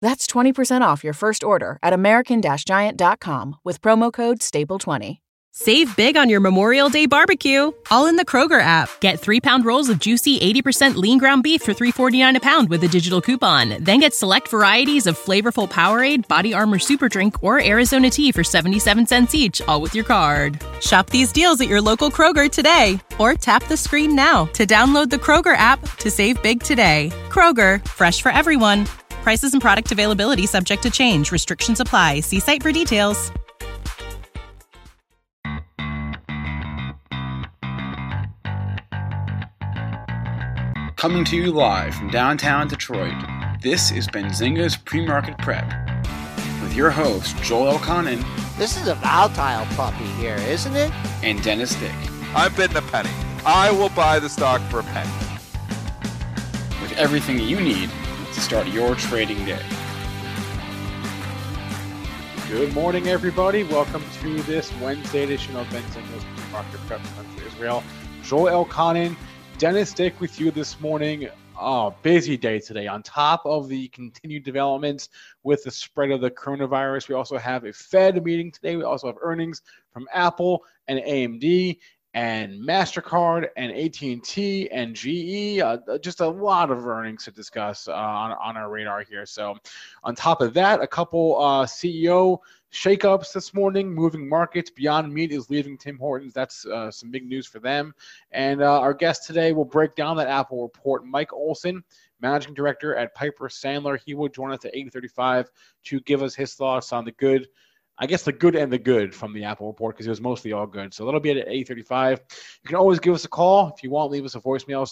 That's 20% off your first order at American Giant.com with promo code STAPLE20. Save big on your Memorial Day barbecue, all in the Kroger app. Get three pound rolls of juicy 80% lean ground beef for $3.49 a pound with a digital coupon. Then get select varieties of flavorful Powerade, Body Armor Super Drink, or Arizona tea for 77 cents each, all with your card. Shop these deals at your local Kroger today, or tap the screen now to download the Kroger app to save big today. Kroger, fresh for everyone. Prices and product availability subject to change. Restrictions apply. See site for details. Coming to you live from downtown Detroit, this is Benzinga's Pre-Market Prep with your host, Joel Elconin This is a volatile puppy here, isn't it? and Dennis Dick, I'm bidding a penny. I will buy the stock for a penny. with everything you need to start your trading day. Good morning, everybody. Welcome to this Wednesday edition of Benzinga's Market Prep Country Israel. Joel Elconin, Dennis Dick with you this morning. Oh, busy day today. On top of the continued developments with the spread of the coronavirus, we also have a Fed meeting today. We also have earnings from Apple and AMD and Mastercard and AT&T and GE. Uh, just a lot of earnings to discuss uh, on, on our radar here. So, on top of that, a couple uh, CEO shakeups this morning, moving markets. Beyond Meat is leaving Tim Hortons. That's uh, some big news for them. And uh, our guest today will break down that Apple report. Mike Olson, managing director at Piper Sandler, he will join us at 8:35 to give us his thoughts on the good. I guess the good and the good from the Apple report because it was mostly all good. So that'll be at 8:35. You can always give us a call if you want. Leave us a voicemail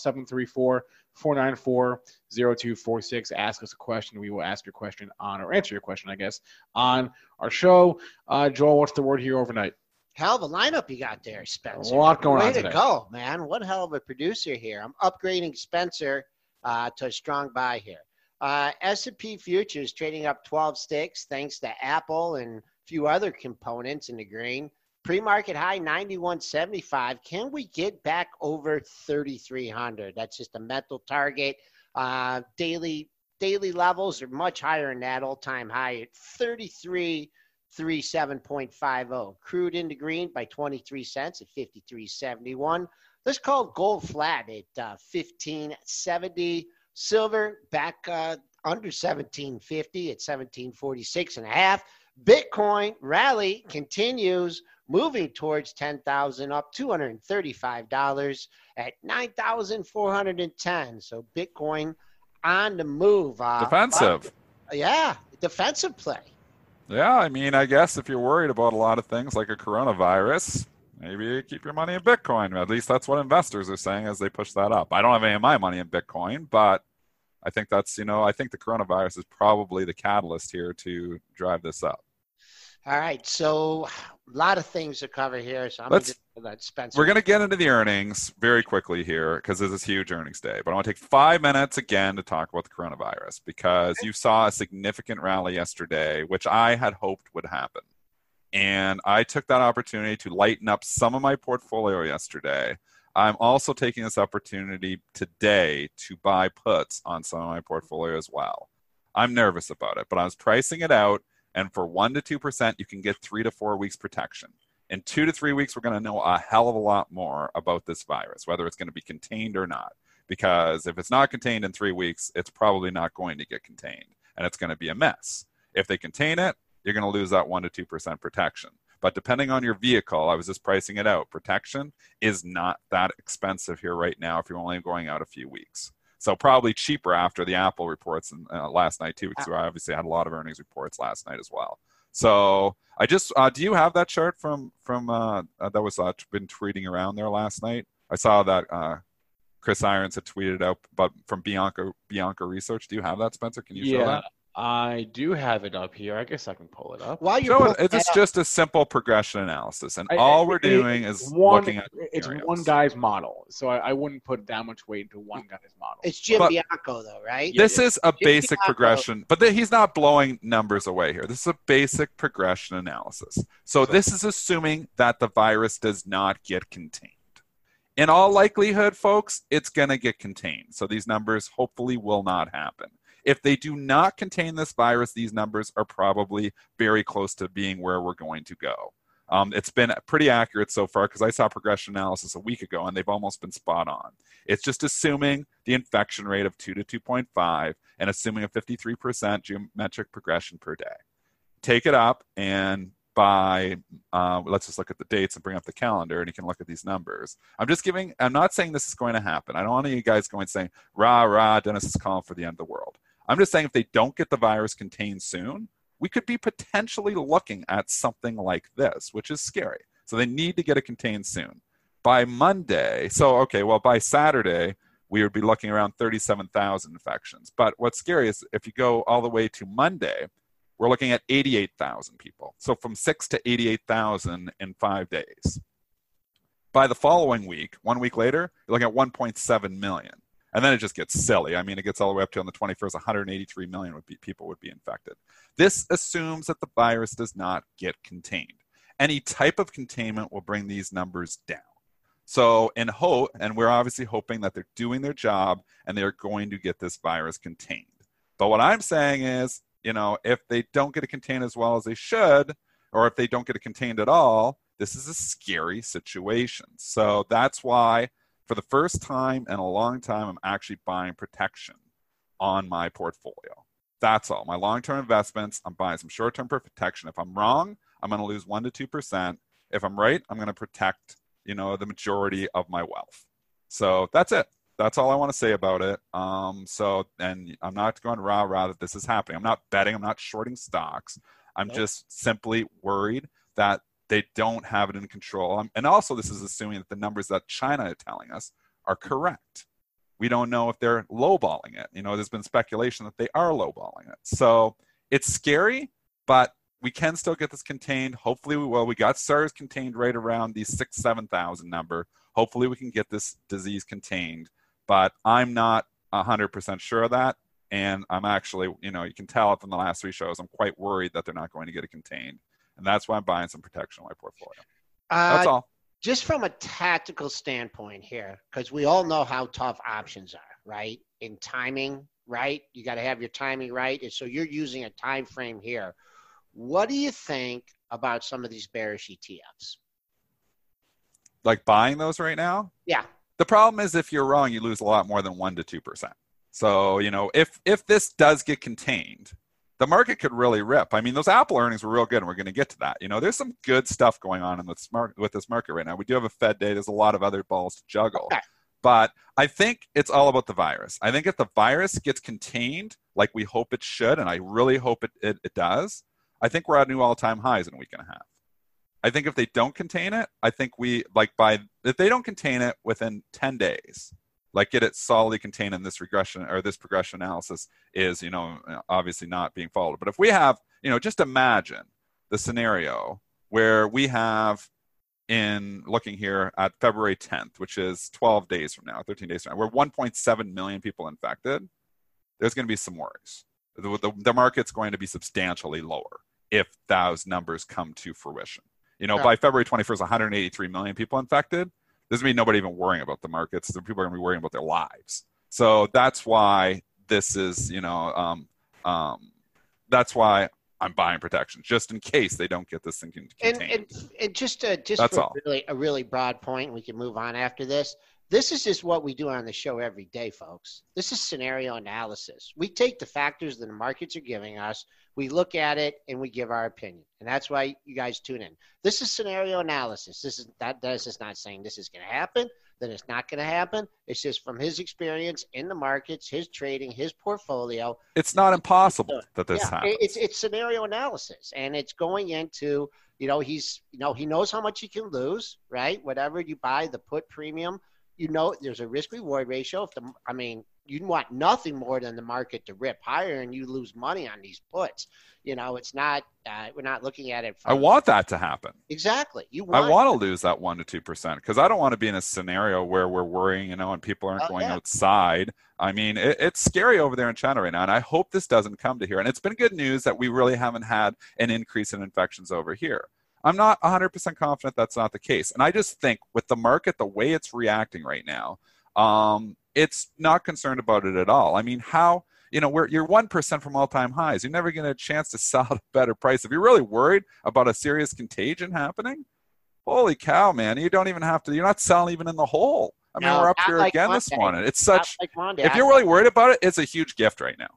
734-494-0246. Ask us a question. We will ask your question on or answer your question, I guess, on our show. Uh, Joel, what's the word here overnight? Hell of a lineup you got there, Spencer. A lot going Way on to go, man. What hell of a producer here. I'm upgrading Spencer uh, to a strong buy here. Uh, S&P futures trading up 12 sticks thanks to Apple and few other components in the green. Pre-market high 91.75. Can we get back over 3,300? That's just a mental target. Uh, daily daily levels are much higher than that all-time high at 33. 37.50. oh. Crude into green by 23 cents at 53.71. Let's call gold flat at uh, 1570. Silver back uh, under 1750 at 1746 and a half. Bitcoin rally continues moving towards 10,000 up $235 at 9,410. So Bitcoin on the move. Uh, Defensive. yeah, defensive play. Yeah, I mean, I guess if you're worried about a lot of things like a coronavirus, maybe you keep your money in Bitcoin. At least that's what investors are saying as they push that up. I don't have any of my money in Bitcoin, but I think that's, you know, I think the coronavirus is probably the catalyst here to drive this up. All right, so a lot of things to cover here. So I'm Let's- going to let Spencer. We're going to get into the earnings very quickly here because this is huge earnings day. But I want to take five minutes again to talk about the coronavirus because you saw a significant rally yesterday, which I had hoped would happen. And I took that opportunity to lighten up some of my portfolio yesterday. I'm also taking this opportunity today to buy puts on some of my portfolio as well. I'm nervous about it, but I was pricing it out. And for 1% to 2%, you can get three to four weeks protection in two to three weeks, we're going to know a hell of a lot more about this virus, whether it's going to be contained or not. Because if it's not contained in three weeks, it's probably not going to get contained and it's going to be a mess. If they contain it, you're going to lose that 1% to 2% protection. But depending on your vehicle, I was just pricing it out. Protection is not that expensive here right now if you're only going out a few weeks. So probably cheaper after the Apple reports and uh, last night too, because we obviously had a lot of earnings reports last night as well. So I just uh, do you have that chart from from uh, uh that was uh, been tweeting around there last night? I saw that uh, Chris Irons had tweeted out, but from Bianco Bianco Research. Do you have that, Spencer? Can you yeah, show that? I do have it up here. I guess I can pull it up. While you So pull it's that up- just a simple progression analysis, and I- all I- we're it- doing is one, looking at it's scenarios. one guy's model, so I, I wouldn't put that much weight into one guy's model. it's Jim But- Bianco, though, right? This is a Jim basic Bianco- progression, but th- he's not blowing numbers away here. This is a basic progression analysis. So this is assuming that the virus does not get contained. In all likelihood, folks, it's going to get contained. So these numbers hopefully will not happen. If they do not contain this virus, these numbers are probably very close to being where we're going to go. Um, it's been pretty accurate so far because I saw progression analysis a week ago and they've almost been spot on. It's just assuming the infection rate of 2 to 2.5 and assuming a 53% geometric progression per day. Take it up and by, uh, let's just look at the dates and bring up the calendar and you can look at these numbers. I'm just giving, I'm not saying this is going to happen. I don't want any of you guys going saying, rah, rah, Dennis is calling for the end of the world. I'm just saying if they don't get the virus contained soon, we could be potentially looking at something like this, which is scary. So they need to get it contained soon. By Monday, so okay, well, by Saturday, we would be looking around 37,000 infections. But what's scary is if you go all the way to Monday, we're looking at 88,000 people. So from six to 88,000 in five days. By the following week, one week later, you're looking at 1.7 million. And then it just gets silly. I mean, it gets all the way up to on the 21st, 183 million would be, people would be infected. This assumes that the virus does not get contained. Any type of containment will bring these numbers down. So, in hope, and we're obviously hoping that they're doing their job and they're going to get this virus contained. But what I'm saying is, you know, if they don't get it contained as well as they should, or if they don't get it contained at all, this is a scary situation. So that's why, for the first time in a long time, I'm actually buying protection on my portfolio. That's all. My long term investments, I'm buying some short term protection. If I'm wrong, I'm going to lose 1% to 2%. If I'm right, I'm going to protect, you know, the majority of my wealth. So that's it. That's all I want to say about it. Um, so, and I'm not going rah rah that this is happening. I'm not betting. I'm not shorting stocks. I'm Nope. just simply worried that they don't have it in control. Um, and also, this is assuming that the numbers that China is telling us are correct. We don't know if they're lowballing it. You know, there's been speculation that they are lowballing it. So it's scary, but we can still get this contained. Hopefully, we will. We got SARS contained right around the six, seven thousand number. Hopefully, we can get this disease contained, but I'm not hundred percent sure of that. And I'm actually, you know, you can tell from the last three shows, I'm quite worried that they're not going to get it contained, and that's why I'm buying some protection on my portfolio. That's Uh, all. just from a tactical standpoint here, because we all know how tough options are, right? In timing, right? You got to have your timing right. And so you're using a time frame here. What do you think about some of these bearish ETFs? Like buying those right now. Yeah. The problem is if you're wrong, you lose a lot more than one to two percent. So you know, if if this does get contained, the market could really rip. I mean, those Apple earnings were real good, and we're going to get to that. You know, there's some good stuff going on in this market with this market right now. We do have a Fed day. There's a lot of other balls to juggle. Okay. But I think it's all about the virus. I think if the virus gets contained, like we hope it should, and I really hope it, it, it does, I think we're at new all-time highs in a week and a half. I think if they don't contain it, I think we like by if they don't contain it within 10 days, like get it solidly contained in this regression or this progression analysis is, you know, obviously not being followed. But if we have, you know, just imagine the scenario where we have in looking here at February 10th, which is 12 days from now, 13 days from now, we're 1.7 million people infected. There's going to be some worries. The, the, the market's going to be substantially lower if those numbers come to fruition. You know, Yeah. by February 21st, 183 million people infected. There's to be nobody even worrying about the markets. The people are going to be worrying about their lives. So that's why this is, you know, um, um, that's why I'm buying protection just in case they don't get this thing con- And, contained. and, and just uh, just That's all. really a really broad point, we can move on after this. this is just what we do on the show every day, folks. This is scenario analysis. We take the factors that the markets are giving us, we look at it, and we give our opinion. And that's why you guys tune in. This is scenario analysis. This is that this is not saying this is going to happen, then it's not going to happen. It's just from his experience in the markets, his trading, his portfolio. It's not impossible that this yeah, happens. It's it's scenario analysis, and it's going into you know he's you know he knows how much he can lose, right? Whatever you buy, the put premium you know there's a risk reward ratio. If the I mean you want nothing more than the market to rip higher and you lose money on these puts. You know, it's not uh, we're not looking at it. From, I want that to happen. Exactly. You want I want to lose that one to two percent because I don't want to be in a scenario where we're worrying, you know, and people aren't oh, going yeah. outside. I mean, it, it's scary over there in China right now, and I hope this doesn't come to here. And it's been good news that we really haven't had an increase in infections over here. I'm not 100% confident that's not the case. And I just think with the market, the way it's reacting right now, um, it's not concerned about it at all. I mean, how, you know, we're, you're 1% from all time highs. You're never going to get a chance to sell at a better price. If you're really worried about a serious contagion happening, holy cow, man, you don't even have to, you're not selling even in the hole. I mean, no, we're up here like again Monday. this morning. It's such, like if you're really worried about it, it's a huge gift right now.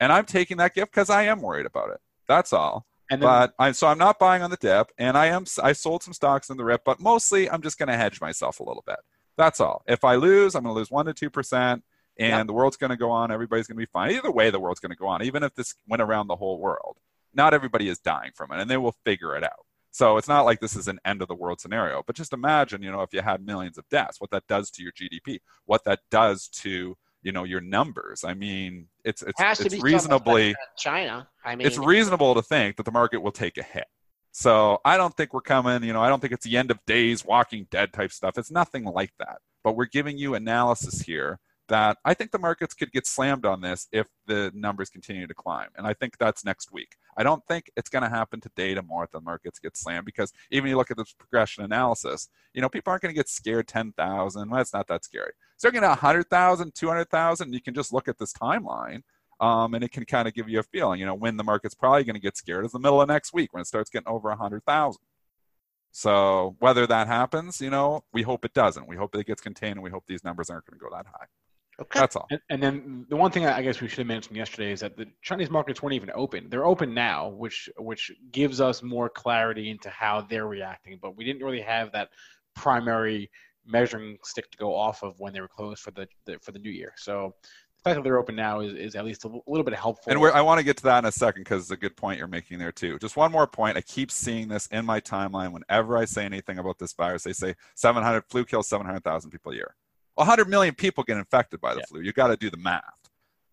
And I'm taking that gift because I am worried about it. That's all. And then, but I so I'm not buying on the dip, and I am I sold some stocks in the rip, but mostly I'm just going to hedge myself a little bit. That's all. If I lose, I'm going to lose one to two percent, and yep. the world's going to go on. Everybody's going to be fine. Either way, the world's going to go on. Even if this went around the whole world, not everybody is dying from it, and they will figure it out. So it's not like this is an end of the world scenario. But just imagine, you know, if you had millions of deaths, what that does to your GDP, what that does to you know your numbers. I mean, it's it's, it it's reasonably China. I mean, it's reasonable to think that the market will take a hit. So I don't think we're coming. You know, I don't think it's the end of days, Walking Dead type stuff. It's nothing like that. But we're giving you analysis here that I think the markets could get slammed on this if the numbers continue to climb. And I think that's next week. I don't think it's going to happen today, tomorrow, the markets get slammed because even you look at this progression analysis, you know, people aren't going to get scared 10,000. Well, it's not that scary. So you're going to 100,000, 200,000. You can just look at this timeline. Um, and it can kind of give you a feeling, you know, when the market's probably going to get scared is the middle of next week when it starts getting over 100,000. So whether that happens, you know, we hope it doesn't. We hope it gets contained and we hope these numbers aren't going to go that high. Okay. That's all. And, and, then the one thing I guess we should have mentioned yesterday is that the Chinese markets weren't even open. They're open now, which which gives us more clarity into how they're reacting. But we didn't really have that primary measuring stick to go off of when they were closed for the, the for the new year. So the fact that they're open now is, is at least a little bit helpful. And I want to get to that in a second because it's a good point you're making there too. Just one more point. I keep seeing this in my timeline whenever I say anything about this virus. They say 700 flu kills 700,000 people a year. 100 million people get infected by the yeah. flu. You got to do the math.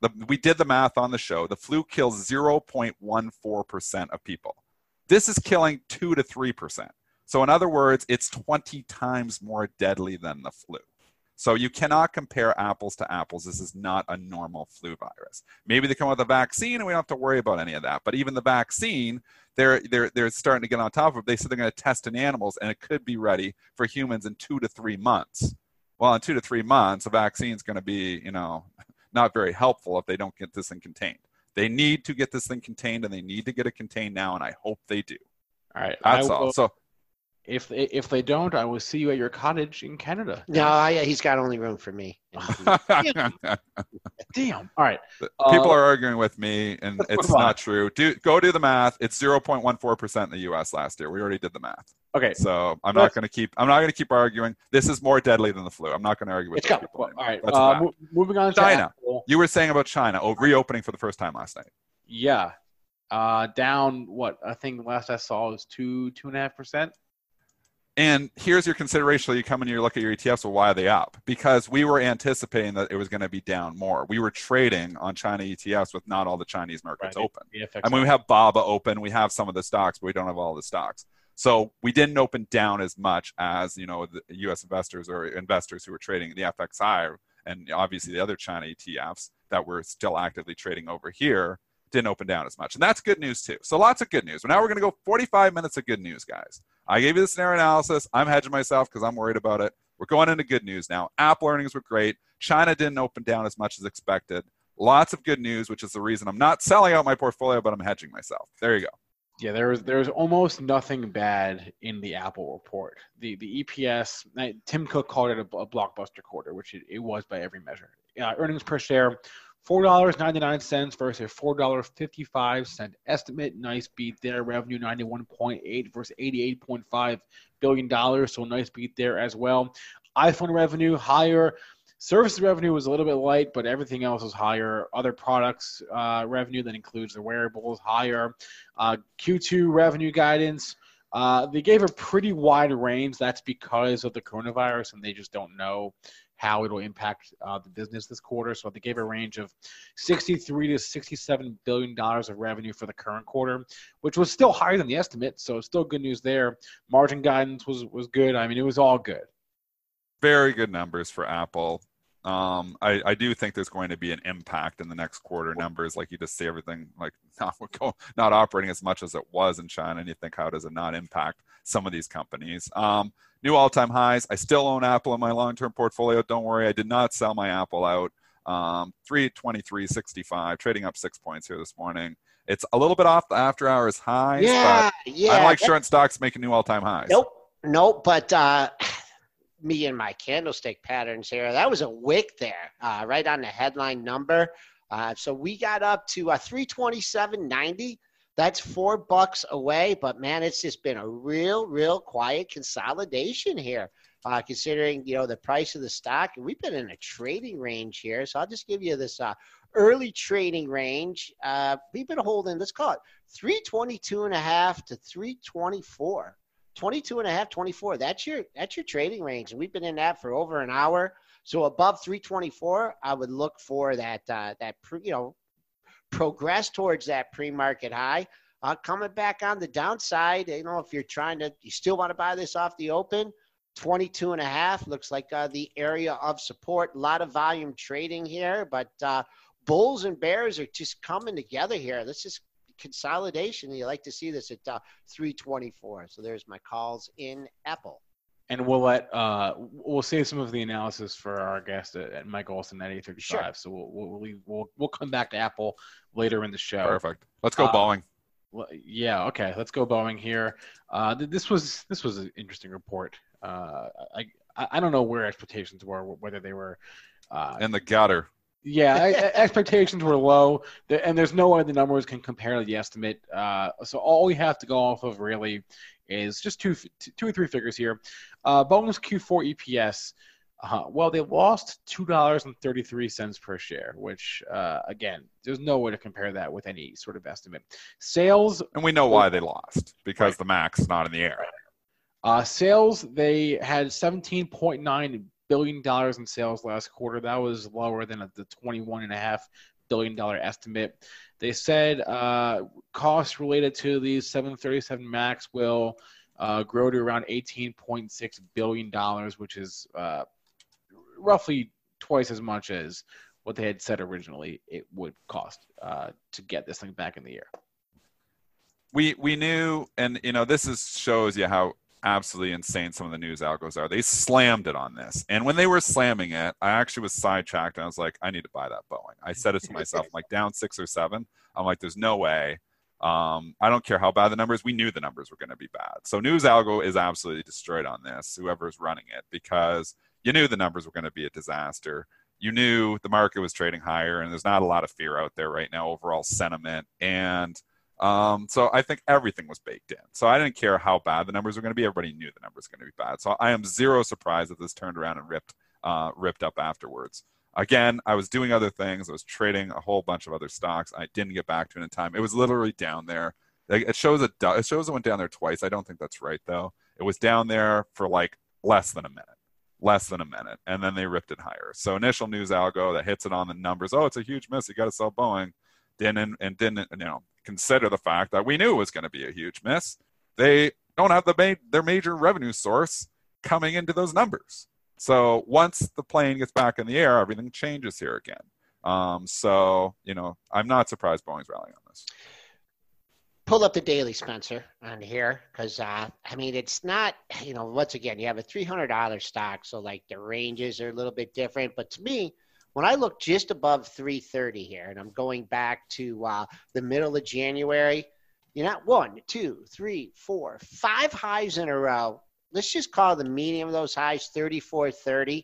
The, we did the math on the show. The flu kills 0.14% of people. This is killing 2 to 3%. So, in other words, it's 20 times more deadly than the flu. So, you cannot compare apples to apples. This is not a normal flu virus. Maybe they come with a vaccine and we don't have to worry about any of that. But even the vaccine, they're, they're, they're starting to get on top of it. They said they're going to test in animals and it could be ready for humans in two to three months well, in two to three months, a vaccine is going to be, you know, not very helpful if they don't get this thing contained. They need to get this thing contained, and they need to get it contained now, and I hope they do. All right, that's all. So if they, if they don't, I will see you at your cottage in Canada. No, yeah, he's got only room for me. Damn. All right. People uh, are arguing with me, and it's not true. Do go do the math. It's zero point one four percent in the U.S. last year. We already did the math. Okay. So I'm not going to keep. I'm not going to keep arguing. This is more deadly than the flu. I'm not going to argue with it's people. all right. Uh, moving on. To China. You were saying about China. Oh, reopening for the first time last night. Yeah. Uh, down what I think last I saw was two two and a half percent. And here's your consideration. You come and you look at your ETFs. Well, why are they up? Because we were anticipating that it was going to be down more. We were trading on China ETFs with not all the Chinese markets right. open. I mean, we have BABA open. We have some of the stocks, but we don't have all the stocks. So we didn't open down as much as you know the U.S. investors or investors who were trading the FXI and obviously the other China ETFs that were still actively trading over here didn't open down as much. And that's good news too. So lots of good news. But now we're going to go 45 minutes of good news, guys. I gave you the scenario analysis. I'm hedging myself because I'm worried about it. We're going into good news now. Apple earnings were great. China didn't open down as much as expected. Lots of good news, which is the reason I'm not selling out my portfolio, but I'm hedging myself. There you go. Yeah, there was there was almost nothing bad in the Apple report. The the EPS, Tim Cook called it a, a blockbuster quarter, which it, it, was by every measure. Uh, earnings per share, four dollars ninety nine cents versus a four dollars fifty five cent estimate. Nice beat there. Revenue ninety one point eight versus eighty eight point five billion dollars, so nice beat there as well. iPhone revenue higher Services revenue was a little bit light, but everything else was higher. Other products uh, revenue that includes the wearables higher. Uh, Q2 revenue guidance. Uh, they gave a pretty wide range. That's because of the coronavirus, and they just don't know how it'll impact uh, the business this quarter. So they gave a range of 63 to 67 billion dollars of revenue for the current quarter, which was still higher than the estimate. So still good news there. Margin guidance was was good. I mean, it was all good. Very good numbers for Apple. Um, I, I do think there's going to be an impact in the next quarter numbers. Like you just see everything like not not operating as much as it was in China, and you think how does it not impact some of these companies? Um, new all-time highs. I still own Apple in my long-term portfolio. Don't worry, I did not sell my Apple out. Um, 323.65, trading up six points here this morning. It's a little bit off the after hours highs. Yeah, yeah. I like short stocks making new all-time highs. Nope, nope. But uh, me and my candlestick patterns here. That was a wick there, uh, right on the headline number. Uh, so we got up to uh, 327.90. That's four bucks away, but man, it's just been a real, real quiet consolidation here. Uh, considering you know the price of the stock, and we've been in a trading range here. So I'll just give you this uh, early trading range. Uh, we've been holding, let's call it 322 and a half to 324. 22 and a half, 24. That's your that's your trading range, and we've been in that for over an hour. So above 324, I would look for that uh, that pre, you know progress towards that pre-market high. Uh, coming back on the downside, you know, if you're trying to, you still want to buy this off the open, 22 and a half looks like uh, the area of support. A lot of volume trading here, but uh, bulls and bears are just coming together here. Let's just consolidation. You like to see this at uh, 324. So there's my calls in Apple. And we'll let uh, we'll save some of the analysis for our guest at, at Mike Olson at 8:35. Sure. So we'll we'll, we'll we'll come back to Apple later in the show. Perfect. Let's go uh, Boeing. Yeah. Okay. Let's go Boeing here. Uh, this was this was an interesting report. Uh, I I don't know where expectations were, whether they were uh, in the gutter yeah, expectations were low, and there's no way the numbers can compare to the estimate. Uh, so all we have to go off of really is just two, two or three figures here. Uh, bonus Q4 EPS. Uh, well, they lost two dollars and thirty-three cents per share, which uh, again, there's no way to compare that with any sort of estimate. Sales, and we know why they lost because right. the Max's not in the air. Uh, sales, they had 17.9 billion dollars in sales last quarter. That was lower than the twenty-one and a half billion dollar estimate. They said uh, costs related to these 737 Max will uh, grow to around 18.6 billion dollars, which is uh, roughly twice as much as what they had said originally it would cost uh, to get this thing back in the air. We we knew, and you know, this is shows you how absolutely insane some of the news algos are. They slammed it on this. And when they were slamming it, I actually was sidetracked and I was like, I need to buy that Boeing. I said it to myself, I'm like down six or seven. I'm like, there's no way. Um, I don't care how bad the numbers. We knew the numbers were going to be bad. So news algo is absolutely destroyed on this, whoever's running it, because you knew the numbers were going to be a disaster. You knew the market was trading higher, and there's not a lot of fear out there right now, overall sentiment. And – um, so I think everything was baked in. So I didn't care how bad the numbers were going to be. Everybody knew the numbers were going to be bad. So I am zero surprised that this turned around and ripped uh, ripped up afterwards. Again, I was doing other things. I was trading a whole bunch of other stocks. I didn't get back to it in time. It was literally down there. It shows it. It shows it went down there twice. I don't think that's right though. It was down there for like less than a minute less than a minute, and then they ripped it higher. So initial news algo that hits it on the numbers. Oh, it's a huge miss. You got to sell Boeing. Didn't and didn't you know consider the fact that we knew it was going to be a huge miss. They don't have the main, their major revenue source coming into those numbers. So once the plane gets back in the air, everything changes here again. Um, so you know, I'm not surprised Boeing's rallying on this. Pull up the daily, Spencer, on here because uh, I mean it's not you know once again you have a three hundred dollar stock, so like the ranges are a little bit different. But to me, when I look just above 330 here, and I'm going back to uh, the middle of January, you know, one, two, three, four, five highs in a row. Let's just call the median of those highs 34.30.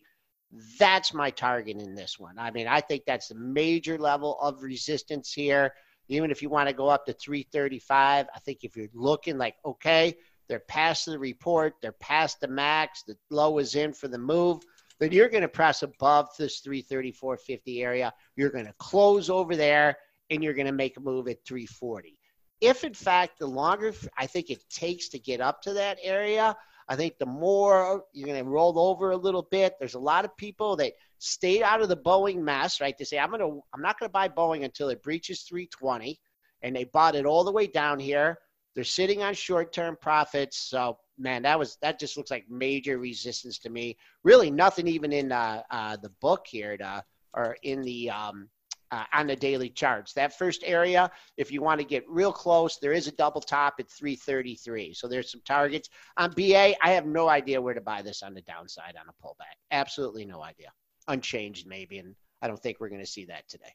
That's my target in this one. I mean, I think that's the major level of resistance here. Even if you want to go up to 335, I think if you're looking like, okay, they're past the report, they're past the max, the low is in for the move, then you're going to press above this 334.50 area. You're going to close over there and you're going to make a move at 340. If in fact the longer I think it takes to get up to that area, I think the more you're going to roll over a little bit. There's a lot of people that stayed out of the Boeing mess, right? They say I'm going to I'm not going to buy Boeing until it breaches 320 and they bought it all the way down here. They're sitting on short-term profits. So, man, that was that just looks like major resistance to me. Really nothing even in uh, uh, the book here to, or in the um, uh, on the daily charts. That first area, if you want to get real close, there is a double top at 333. So there's some targets. On BA, I have no idea where to buy this on the downside on a pullback. Absolutely no idea. Unchanged, maybe. And I don't think we're going to see that today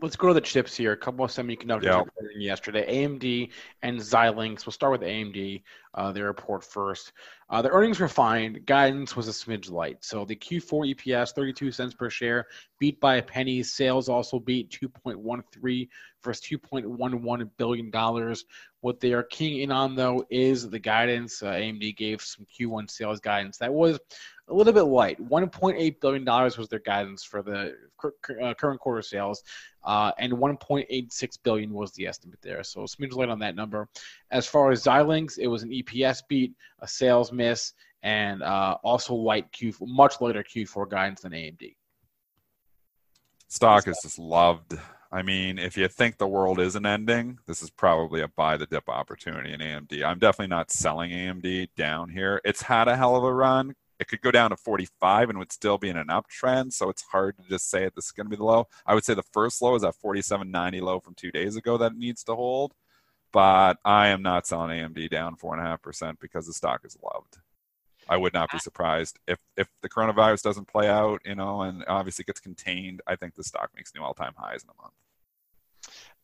let's go to the chips here. A couple of semiconductors yep. yesterday. AMD and Xilinx. We'll start with AMD. Uh, their report first. Uh, the earnings were fine. Guidance was a smidge light. So the Q4 EPS, 32 cents per share, beat by a penny. Sales also beat 2.13 versus 2.11 billion dollars. What they are keying in on though is the guidance. Uh, AMD gave some Q1 sales guidance that was a little bit light. 1.8 billion dollars was their guidance for the uh, current quarter sales, uh, and 1.86 billion was the estimate there. So smidge light on that number. As far as Xilinx, it was an EPS beat, a sales miss, and uh, also light Q, much lighter Q4 guidance than AMD. Stock is just loved. I mean, if you think the world isn't ending, this is probably a buy the dip opportunity in AMD. I'm definitely not selling AMD down here. It's had a hell of a run it could go down to 45 and would still be in an uptrend. So it's hard to just say this is going to be the low. I would say the first low is that 47.90 low from two days ago that needs to hold. But I am not selling AMD down four and a half percent because the stock is loved. I would not be surprised if if the coronavirus doesn't play out, you know, and obviously gets contained. I think the stock makes new all time highs in a month.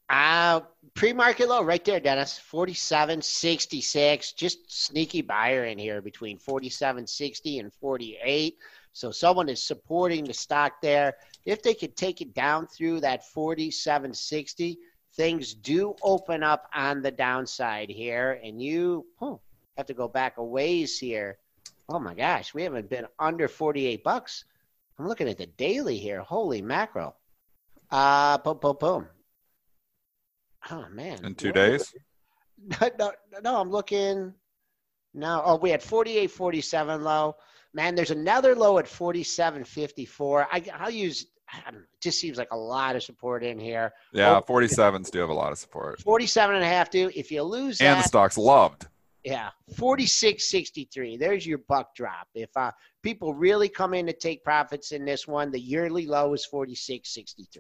Uh, pre-market low right there, Dennis. 47.66. Just sneaky buyer in here between 47.60 and 48. So someone is supporting the stock there. If they could take it down through that 47.60, things do open up on the downside here. And you oh, have to go back a ways here. Oh my gosh, we haven't been under 48 bucks. I'm looking at the daily here. Holy mackerel. Uh, boom, boom, boom. Oh man. In two days? No, no, no, I'm looking now. Oh, we had 48, 47 low. Man, there's another low at 47, 54. I, I'll use it just seems like a lot of support in here. Yeah, 47s do have a lot of support. 47 and a half do. If you lose and that, the stock's loved. Yeah, 46.63. There's your buck drop. If uh, people really come in to take profits in this one, the yearly low is 46.63.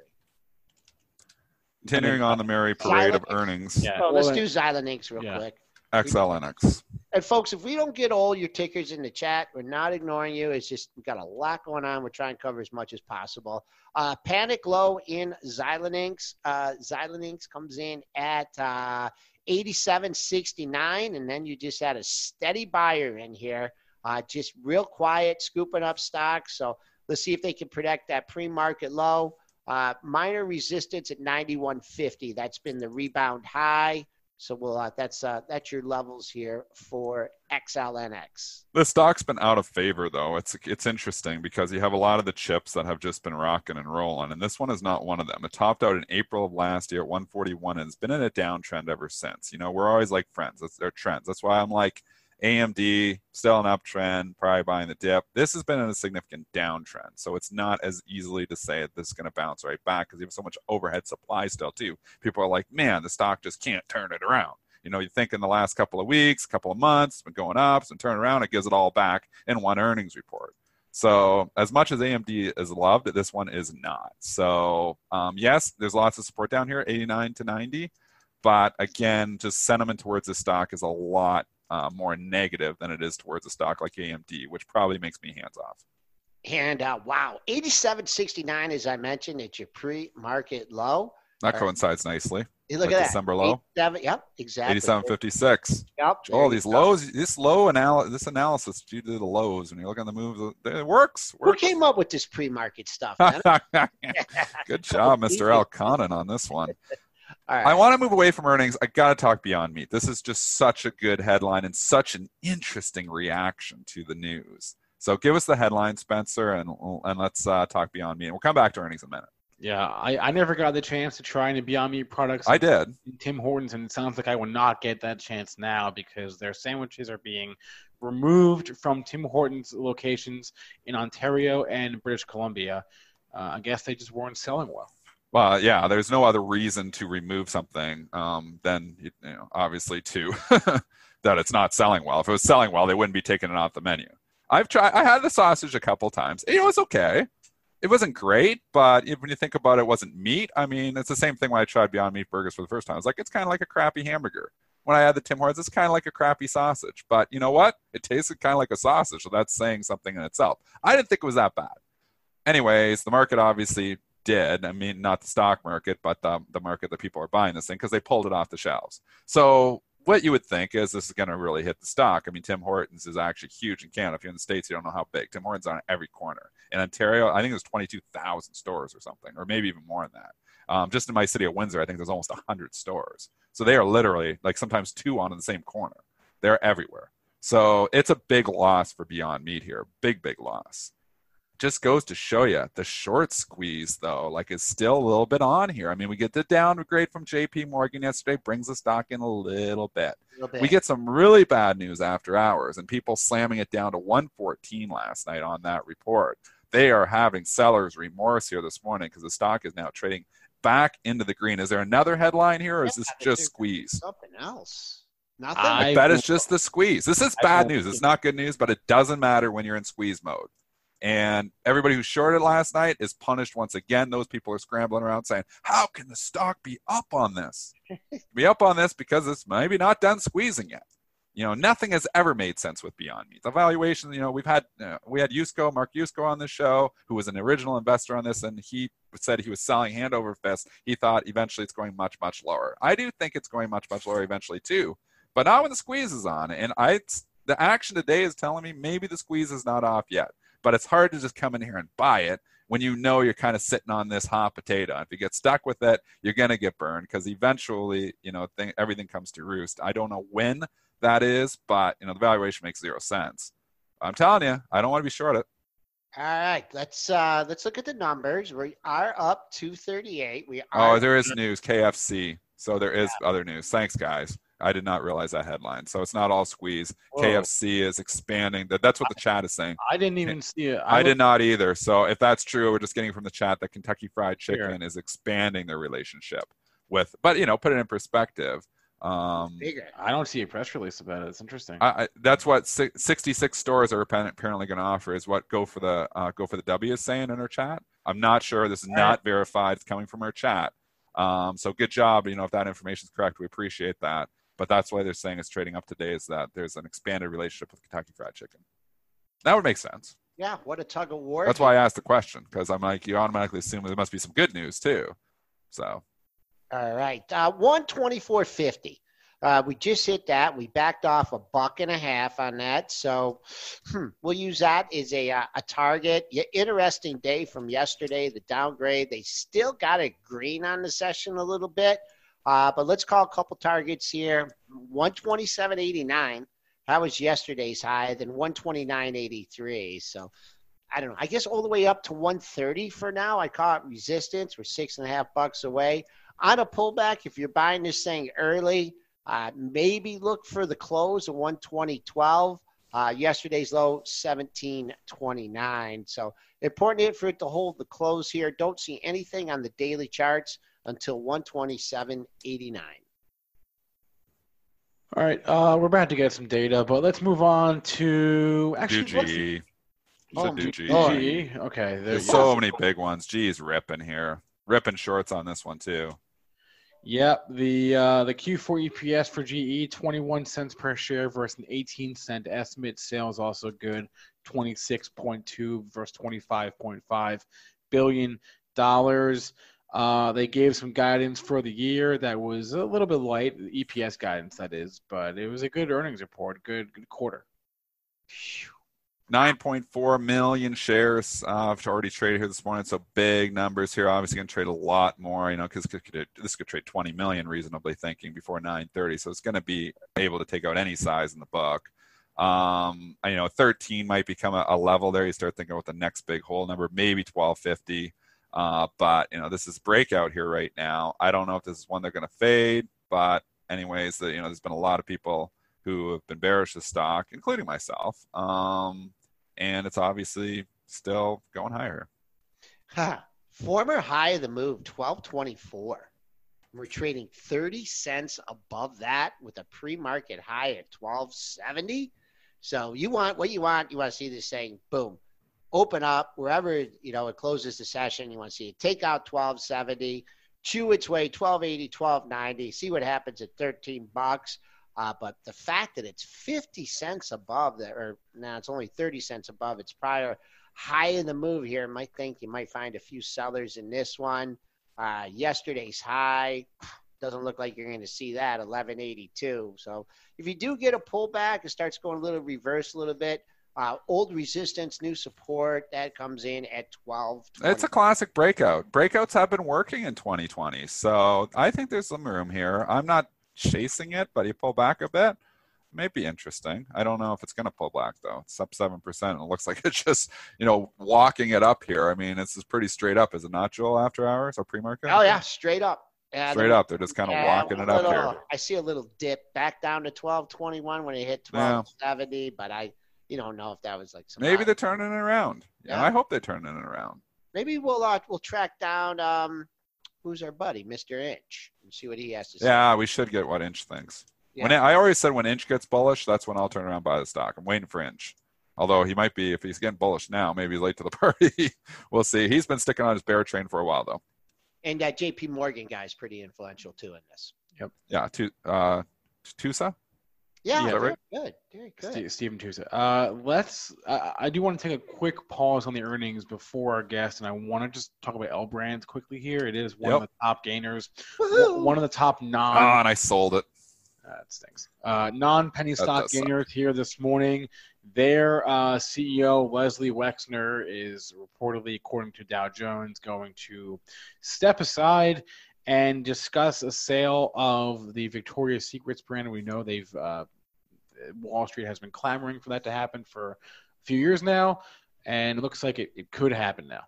Continuing on the merry parade of earnings. Yeah. So let's do Xilinx real yeah. quick. XLNX. And folks, if we don't get all your tickers in the chat, we're not ignoring you. It's just we've got a lot going on. We're trying to cover as much as possible. Uh, panic low in Xilinx. Uh, Xilinx comes in at uh, 87.69, and then you just had a steady buyer in here, uh, just real quiet, scooping up stocks. So let's see if they can protect that pre-market low. Uh, minor resistance at 91.50. That's been the rebound high. So we'll uh, that's uh, that's your levels here for XLNX. The stock's been out of favor though. It's it's interesting because you have a lot of the chips that have just been rocking and rolling, and this one is not one of them. It topped out in April of last year at 141 and it's been in a downtrend ever since. You know, we're always like friends. That's their trends. That's why I'm like AMD still an uptrend, probably buying the dip. This has been in a significant downtrend, so it's not as easily to say that this is going to bounce right back because you have so much overhead supply still too. People are like, man, the stock just can't turn it around. You know, you think in the last couple of weeks, couple of months, it's been going up, it's been turning around, it gives it all back in one earnings report. So as much as AMD is loved, this one is not. So um, yes, there's lots of support down here, 89 to 90. But again, just sentiment towards the stock is a lot uh, more negative than it is towards a stock like AMD, which probably makes me hands off. And uh, wow, 87.69, as I mentioned, it's your pre market low. That right. coincides nicely. Hey, look at that. December low? yep, exactly. 87.56. Yep. Oh, these lows, this low anal, this analysis due to the lows when you look on the moves, it works. Who came up with this pre-market stuff? Good job, Mr. Elconin, on this one. All right. I want to move away from earnings. I got to talk Beyond Meat. This is just such a good headline and such an interesting reaction to the news. So give us the headline, Spencer, and and let's uh, talk Beyond Meat. And we'll come back to earnings in a minute. Yeah, I, I never got the chance to try any Beyond Meat products. I did. Tim Hortons, and it sounds like I will not get that chance now because their sandwiches are being removed from Tim Hortons locations in Ontario and British Columbia. Uh, I guess they just weren't selling well. Well, yeah, there's no other reason to remove something um, than, you know, obviously to that it's not selling well. If it was selling well, they wouldn't be taking it off the menu. I've tried. I had the sausage a couple times. It was okay. It wasn't great, but when you think about it, it wasn't meat. I mean, it's the same thing when I tried Beyond Meat burgers for the first time. It's like it's kind of like a crappy hamburger. When I had the Tim Hortons, it's kind of like a crappy sausage. But you know what? It tasted kind of like a sausage, so that's saying something in itself. I didn't think it was that bad. Anyways, the market obviously did. I mean, not the stock market, but the, the market that people are buying this thing because they pulled it off the shelves. So what you would think is this is going to really hit the stock. I mean, Tim Hortons is actually huge in Canada. If you're in the States, you don't know how big. Tim Hortons on every corner. In Ontario, I think there's 22,000 stores or something, or maybe even more than that. Um, just in my city of Windsor, I think there's almost 100 stores. So they are literally like sometimes two on in the same corner. They're everywhere. So it's a big loss for Beyond Meat here. Big, big loss just goes to show you the short squeeze though like is still a little bit on here i mean we get the downgrade from jp morgan yesterday brings the stock in a little bit A little bit. we get some really bad news after hours and people slamming it down to 114 last night on that report they are having sellers remorse here this morning because the stock is now trading back into the green is there another headline here or is Yeah, this just squeeze something else. Nothing. I- I bet it's just the squeeze. This is bad news. It's not good news, but it doesn't matter when you're in squeeze mode. And everybody who shorted last night is punished once again. Those people are scrambling around saying, How can the stock be up on this? be up on this because it's maybe not done squeezing yet. You know, nothing has ever made sense with Beyond Meat. The valuation, you know, we've had uh, we had Yusko, Mark Yusko on the show, who was an original investor on this, and he said he was selling hand over fist. He thought eventually it's going much, much lower. I do think it's going much, much lower eventually too, but not when the squeeze is on. And I, the action today is telling me maybe the squeeze is not off yet. But it's hard to just come in here and buy it when you know you're kind of sitting on this hot potato. If you get stuck with it, you're going to get burned because eventually, you know, th- everything comes to roost. I don't know when that is, but you know, the valuation makes zero sense. I'm telling you, I don't want to be short it. All right, let's uh let's look at the numbers. We are up 238. We are Oh, there is news, KFC. So there is other news. Thanks, guys. I did not realize that headline. So it's not all squeeze. Whoa. KFC is expanding. That that's what the chat is saying. I didn't even see it. I looked- did not either. So if that's true, we're just getting from the chat that Kentucky Fried Sure. Chicken is expanding their relationship with. But you know, put it in perspective. Um. I don't see a press release about it. It's interesting. I, I, that's what si- 66 stores are apparently going to offer. Is what go for the uh, go for the W is saying in her chat. I'm not sure. This is not verified. It's coming from her chat. Um, so good job. You know, if that information is correct, we appreciate that. But that's why they're saying it's trading up today. Is that there's an expanded relationship with Kentucky Fried Chicken. That would make sense. Yeah, what a tug of war. That's why I asked the question because I'm like, you automatically assume there must be some good news too. So All right, uh, 124.50. Uh, we just hit that. We backed off a buck and a half on that. So hmm, we'll use that as a, uh, a target. Yeah, interesting day from yesterday, the downgrade. They still got it green on the session a little bit. Uh, but let's call a couple targets here 127.89. That was yesterday's high, then 129.83. So I don't know. I guess all the way up to 130 for now. I call it resistance. We're six and a half bucks away. On a pullback, if you're buying this thing early, uh, maybe look for the close of 120.12. Uh, yesterday's low 17.29. So important for it to hold the close here. Don't see anything on the daily charts until 127.89. All right, uh, we're about to get some data, but let's move on to do actually. what's- G. Oh, Said do do- G. Oh, G. Okay, There's so go. many big ones. G is ripping here. Ripping shorts on this one too. Yep, the uh, the Q4 EPS for GE 21 cents per share versus an 18 cent estimate. Sales also good, 26.2 versus 25.5 billion dollars. Uh, they gave some guidance for the year that was a little bit light, EPS guidance that is, but it was a good earnings report, good good quarter. 9.4 million shares uh, already traded here this morning. So big numbers here. Obviously, going to trade a lot more, you know, because this could trade 20 million, reasonably thinking, before 9:30. So it's going to be able to take out any size in the book. Um, you know, 13 might become a, a level there. You start thinking about the next big hole number, maybe 1250. Uh, but you know, this is breakout here right now. I don't know if this is one they're going to fade, but anyways, the, you know, there's been a lot of people who have been bearish the stock, including myself. Um, and it's obviously still going higher. Huh. Former high of the move, 1224. We're trading 30 cents above that with a pre-market high at 1270. So you want what you want, you want to see this saying, boom, open up wherever you know it closes the session. You want to see it take out 1270, chew its way 1280, 1290, see what happens at 13 bucks. Uh, but the fact that it's 50 cents above that, or now it's only 30 cents above its prior high in the move here, might think you might find a few sellers in this one. Uh, yesterday's high doesn't look like you're going to see that 1182. So if you do get a pullback, it starts going a little reverse a little bit. Uh, old resistance, new support that comes in at 12. It's a classic breakout. Breakouts have been working in 2020, so I think there's some room here. I'm not chasing it, but you pull back a bit, may be interesting. I don't know if it's going to pull back though. It's up seven percent. And it looks like it's just you know walking it up here. I mean, it's just pretty straight up, is it not, Joel? After hours or pre-market? Oh yeah, straight up. Yeah, straight up. They're just kind of yeah, walking it little, up here. I see a little dip back down to twelve twenty one when it hit twelve seventy, yeah. but I you don't know if that was like some maybe they're turning it around. Yeah, I hope they're turning it around. Maybe we'll uh, we'll track down um who's our buddy, Mr. Inch, and see what he has to say. Yeah, we should get what Inch thinks. Yeah. When I always said when Inch gets bullish, that's when I'll turn around buy the stock. I'm waiting for Inch. Although he might be, if he's getting bullish now, maybe he's late to the party. we'll see. He's been sticking on his bear train for a while, though. And that J.P. Morgan guy is pretty influential too in this. Yep. Yeah. To, uh, Tusa. Yeah, very right? good. Very good. Stephen Tusa. Uh, let's. Uh, I do want to take a quick pause on the earnings before our guest, and I want to just talk about L Brands quickly here. It is one yep. of the top gainers, Woo-hoo! one of the top non. Oh, and I sold it. That stinks. Uh, non penny stock gainers suck. here this morning. Their uh, CEO Leslie Wexner is reportedly, according to Dow Jones, going to step aside and discuss a sale of the Victoria's Secrets brand. We know they've uh, Wall Street has been clamoring for that to happen for a few years now, and it looks like it, it could happen now.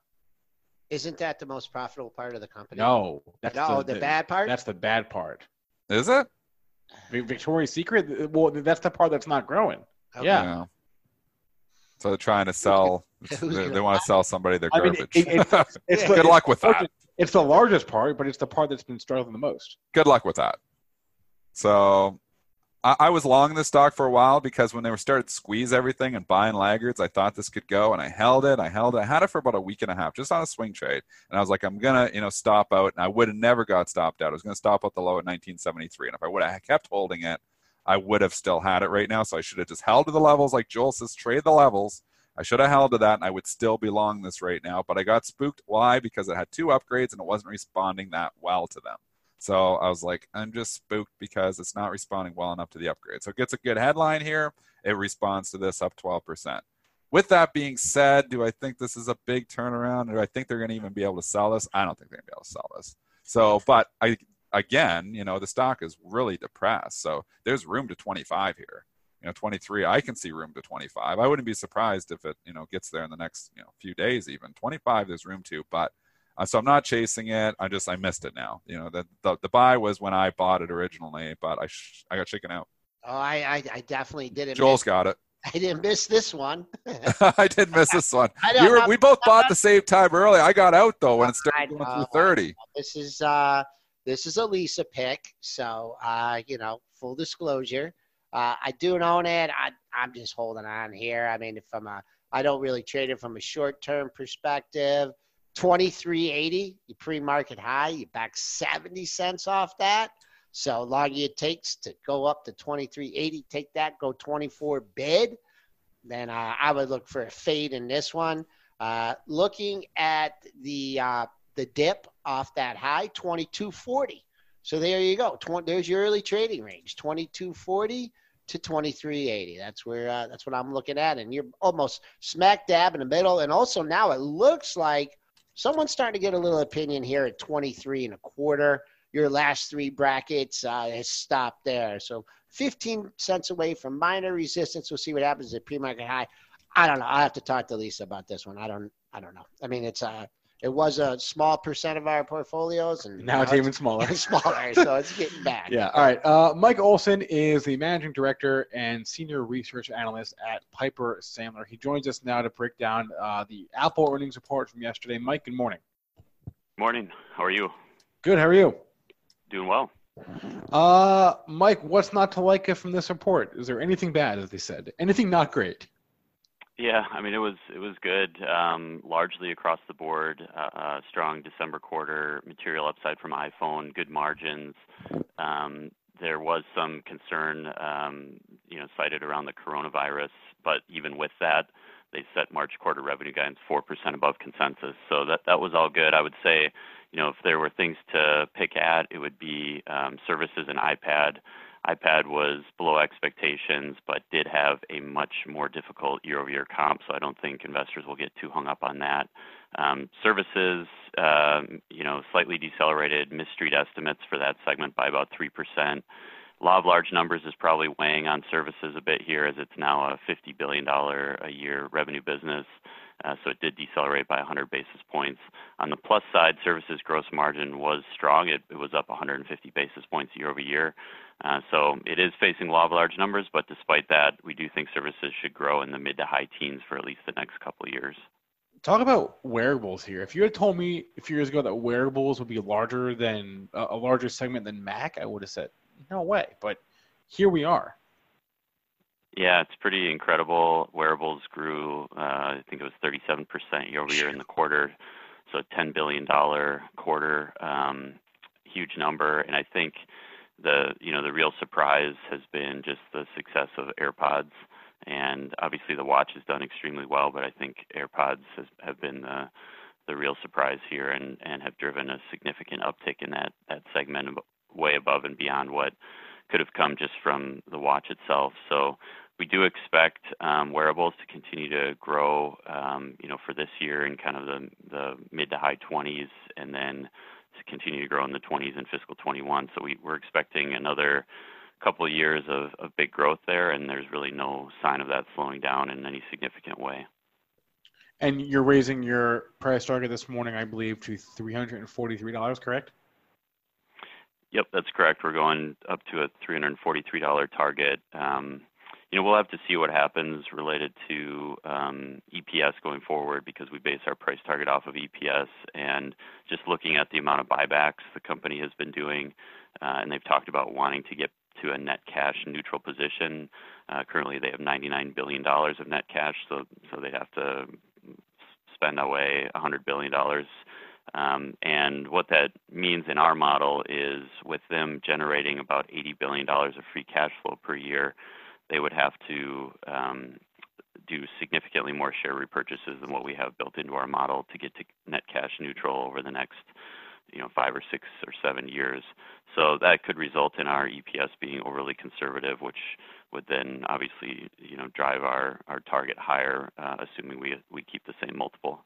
Isn't that the most profitable part of the company? No, that's no, the, the, bad part. That's the bad part. Is it? Victoria's Secret. Well, that's the part that's not growing. Okay. Yeah. yeah. So they're trying to sell. they, they want to sell somebody their garbage. I mean, it, it, it's, Good luck with that. It's the largest part, but it's the part that's been struggling the most. Good luck with that. So I, I, was long this stock for a while because when they were started to squeeze everything and buying laggards, I thought this could go, and I held it. I held it. I had it for about a week and a half, just on a swing trade. And I was like, I'm gonna, you know, stop out, and I would have never got stopped out. I was gonna stop at the low at 1973, and if I would have kept holding it, I would have still had it right now. So I should have just held to the levels, like Joel says, trade the levels. I should have held to that, and I would still be long this right now. But I got spooked. Why? Because it had two upgrades, and it wasn't responding that well to them. So I was like, I'm just spooked because it's not responding well enough to the upgrade. So it gets a good headline here. It responds to this up 12%. With that being said, do I think this is a big turnaround? Do I think they're going to even be able to sell this? I don't think they're going to be able to sell this. So, but I, again, you know, the stock is really depressed. So there's room to 25 here. You know, 23, I can see room to 25. I wouldn't be surprised if it, you know, gets there in the next, you know, few days even. 25, there's room to, but uh, so I'm not chasing it. I just I missed it now. You know, the the, the buy was when I bought it originally, but I sh- I got shaken out. Oh, I I, I definitely didn't. Joel's miss, got it. I didn't miss this one. I did miss this one. We, were, we both bought the same time early. I got out though when it started going through thirty. This is uh this is a Lisa pick, so uh you know full disclosure. Uh, I do own it. I, I'm just holding on here. I mean, from a, I don't really trade it from a short term perspective. 2380, you pre-market high, you back 70 cents off that. So long it takes to go up to 2380, take that, go 24 bid. Then uh, I would look for a fade in this one. Uh, looking at the uh, the dip off that high, 2240. So there you go. there's your early trading range, 2240 to 2380. That's where uh, that's what I'm looking at, and you're almost smack dab in the middle. And also now it looks like someone's starting to get a little opinion here at 23 and a quarter. Your last three brackets uh, has stopped there, so 15 cents away from minor resistance. We'll see what happens at pre-market high. I don't know. I have to talk to Lisa about this one. I don't. I don't know. I mean, it's uh it was a small percent of our portfolios, and now it's even smaller. smaller, so it's getting back. Yeah. All right. Uh, Mike Olson is the managing director and senior research analyst at Piper Sandler. He joins us now to break down uh, the Apple earnings report from yesterday. Mike, good morning. Morning. How are you? Good. How are you? Doing well. Uh, Mike, what's not to like from this report? Is there anything bad, as they said? Anything not great? Yeah, I mean, it was it was good, um, largely across the board. Uh, uh, strong December quarter, material upside from iPhone, good margins. Um, there was some concern, um, you know, cited around the coronavirus, but even with that, they set March quarter revenue guidance 4% above consensus. So that was all good. I would say, you know, if there were things to pick at, it would be services and iPad iPad was below expectations, but did have a much more difficult year-over-year comp, so I don't think investors will get too hung up on that. Um, services, um, you know, slightly decelerated, missed street estimates for that segment by about 3%. Law of large numbers is probably weighing on services a bit here as it's now a $50 billion a year revenue business. Uh, so it did decelerate by 100 basis points. On the plus side, services gross margin was strong. It, was up 150 basis points year over year. Uh, so it is facing law of large numbers, but despite that, we do think services should grow in the mid to high teens for at least the next couple of years. Talk about wearables here. If you had told me a few years ago that wearables would be larger than a larger segment than Mac, I would have said no way. But here we are. Yeah, it's pretty incredible. Wearables grew, uh, I think it was 37% year over year in the quarter, so a $10 billion quarter, um, huge number. And I think the you know the real surprise has been just the success of AirPods, and obviously the watch has done extremely well, but I think AirPods have been the real surprise here and have driven a significant uptick in that that segment way above and beyond what could have come just from the watch itself. So we do expect um, wearables to continue to grow, um, you know, for this year in kind of the the mid to high 20s, and then to continue to grow in the 20s in fiscal 21. So we, we're expecting another couple of years of, of big growth there, and there's really no sign of that slowing down in any significant way. And you're raising your price target this morning, I believe, to $343, correct? Yep, that's correct. We're going up to a $343 target. You know, we'll have to see what happens related to um, EPS going forward because we base our price target off of EPS. And just looking at the amount of buybacks the company has been doing, uh, and they've talked about wanting to get to a net cash neutral position. Uh, currently, they have $99 billion of net cash, so so they have to spend away $100 billion. Um, and what that means in our model is with them generating about $80 billion of free cash flow per year, they would have to um, do significantly more share repurchases than what we have built into our model to get to net cash neutral over the next you know five or six or seven years. So that could result in our EPS being overly conservative, which would then obviously you know drive our target higher, uh, assuming we we keep the same multiple.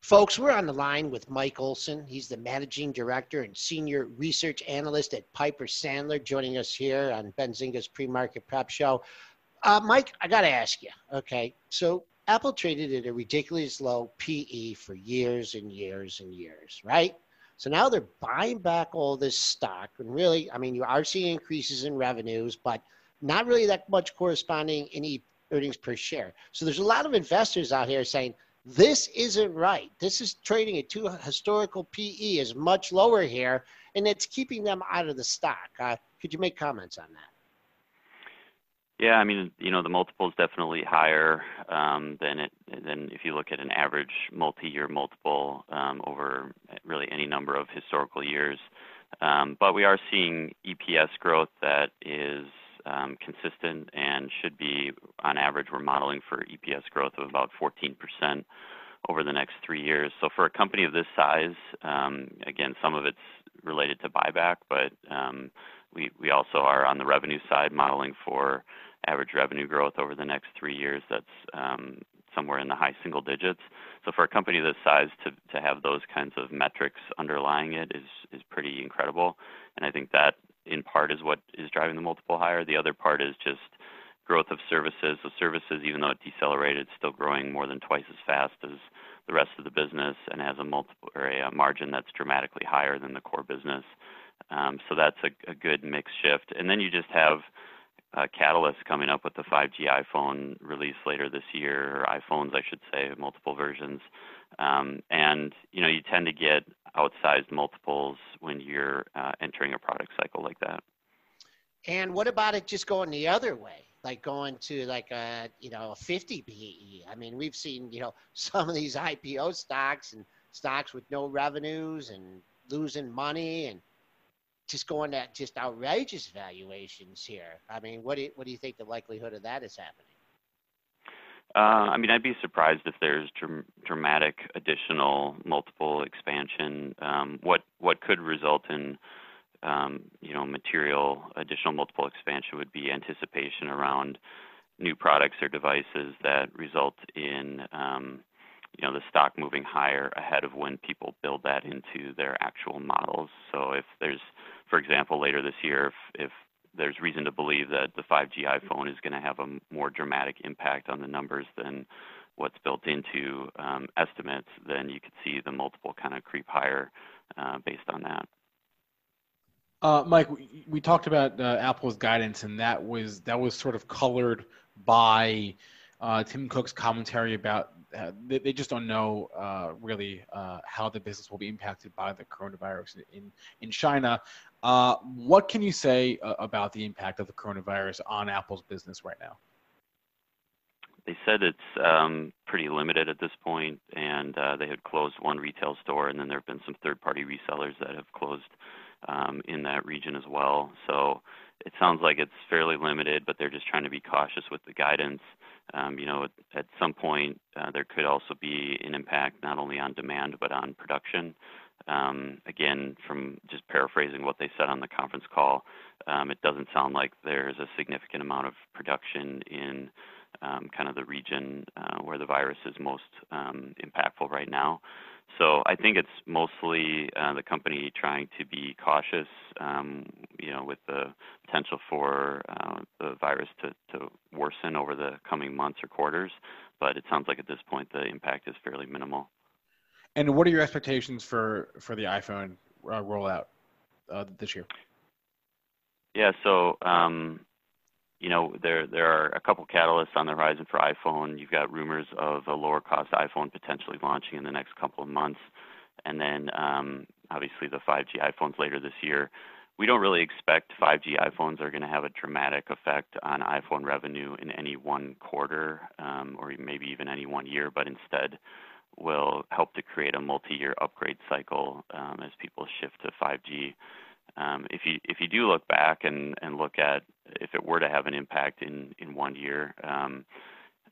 Folks, we're on the line with Mike Olson. He's the managing director and senior research analyst at Piper Sandler, joining us here on Benzinga's pre-market prep show. Uh, Mike, I got to ask you. Okay, so Apple traded at a ridiculously low PE for years and years and years, right? So now they're buying back all this stock, and really, I mean, you are seeing increases in revenues, but not really that much corresponding in earnings per share. So there's a lot of investors out here saying, this isn't right. This is trading at two historical PE is much lower here, and it's keeping them out of the stock. Uh, could you make comments on that? Yeah, I mean, you know, the multiple is definitely higher um, than it than if you look at an average multi-year multiple um, over really any number of historical years. Um, but we are seeing EPS growth that is consistent and should be, on average, we're modeling for EPS growth of about 14% over the next three years. So for a company of this size, um, again, some of it's related to buyback, but um, we also are on the revenue side modeling for average revenue growth over the next three years. That's um, somewhere in the high single digits. So for a company of this size to have those kinds of metrics underlying it is pretty incredible, and I think that in part is what is driving the multiple higher. The other part is just growth of services. So services, even though it decelerated, still growing more than twice as fast as the rest of the business and has a multiple or a margin that's dramatically higher than the core business. Um, so that's a, good mix shift. And then you just have uh, Catalyst coming up with the 5G iPhone release later this year, or iPhones, I should say, multiple versions. Um, and you know, you tend to get outsized multiples when you're uh, entering a product cycle like that. And what about it just going the other way? like going to like a you know a 50 PE. I mean, we've seen you know some of these IPO stocks and stocks with no revenues and losing money and just going at just outrageous valuations here. I mean, what do you, what do you think the likelihood of that is happening? Uh, I mean, I'd be surprised if there's dramatic additional multiple expansion. Um, what could result in um, you know, material additional multiple expansion would be anticipation around new products or devices that result in, um, you know, the stock moving higher ahead of when people build that into their actual models. So if there's, for example, later this year, if there's reason to believe that the 5G iPhone is going to have a more dramatic impact on the numbers than what's built into um, estimates, then you could see the multiple kind of creep higher uh, based on that. Uh, Mike, we, talked about uh, Apple's guidance, and that was that was sort of colored by uh, Tim Cook's commentary about uh, they, they, just don't know uh, really how the business will be impacted by the coronavirus in in China. What can you say about the impact of the coronavirus on Apple's business right now? They said it's um, pretty limited at this point, and they had closed one retail store, and then there have been some third-party resellers that have closed um, in that region as well. So it sounds like it's fairly limited, but they're just trying to be cautious with the guidance. Um, you know, at some point, uh, there could also be an impact not only on demand but on production. Um, again, from just paraphrasing what they said on the conference call, um, it doesn't sound like there's a significant amount of production in um, kind of the region uh, where the virus is most um, impactful right now. So I think it's mostly uh, the company trying to be cautious, um, you know, with the potential for uh, the virus to, to worsen over the coming months or quarters. But it sounds like at this point the impact is fairly minimal. And what are your expectations for for the iPhone uh, rollout uh, this year? Yeah, so um, you know, there there are a couple catalysts on the horizon for iPhone. You've got rumors of a lower cost iPhone potentially launching in the next couple of months, and then um, obviously the 5G iPhones later this year. We don't really expect 5G iPhones are going to have a dramatic effect on iPhone revenue in any one quarter, um, or maybe even any one year, but instead will help to create a multi-year upgrade cycle um, as people shift to 5G. Um, if you do look back and, look at if it were to have an impact in, one year, um,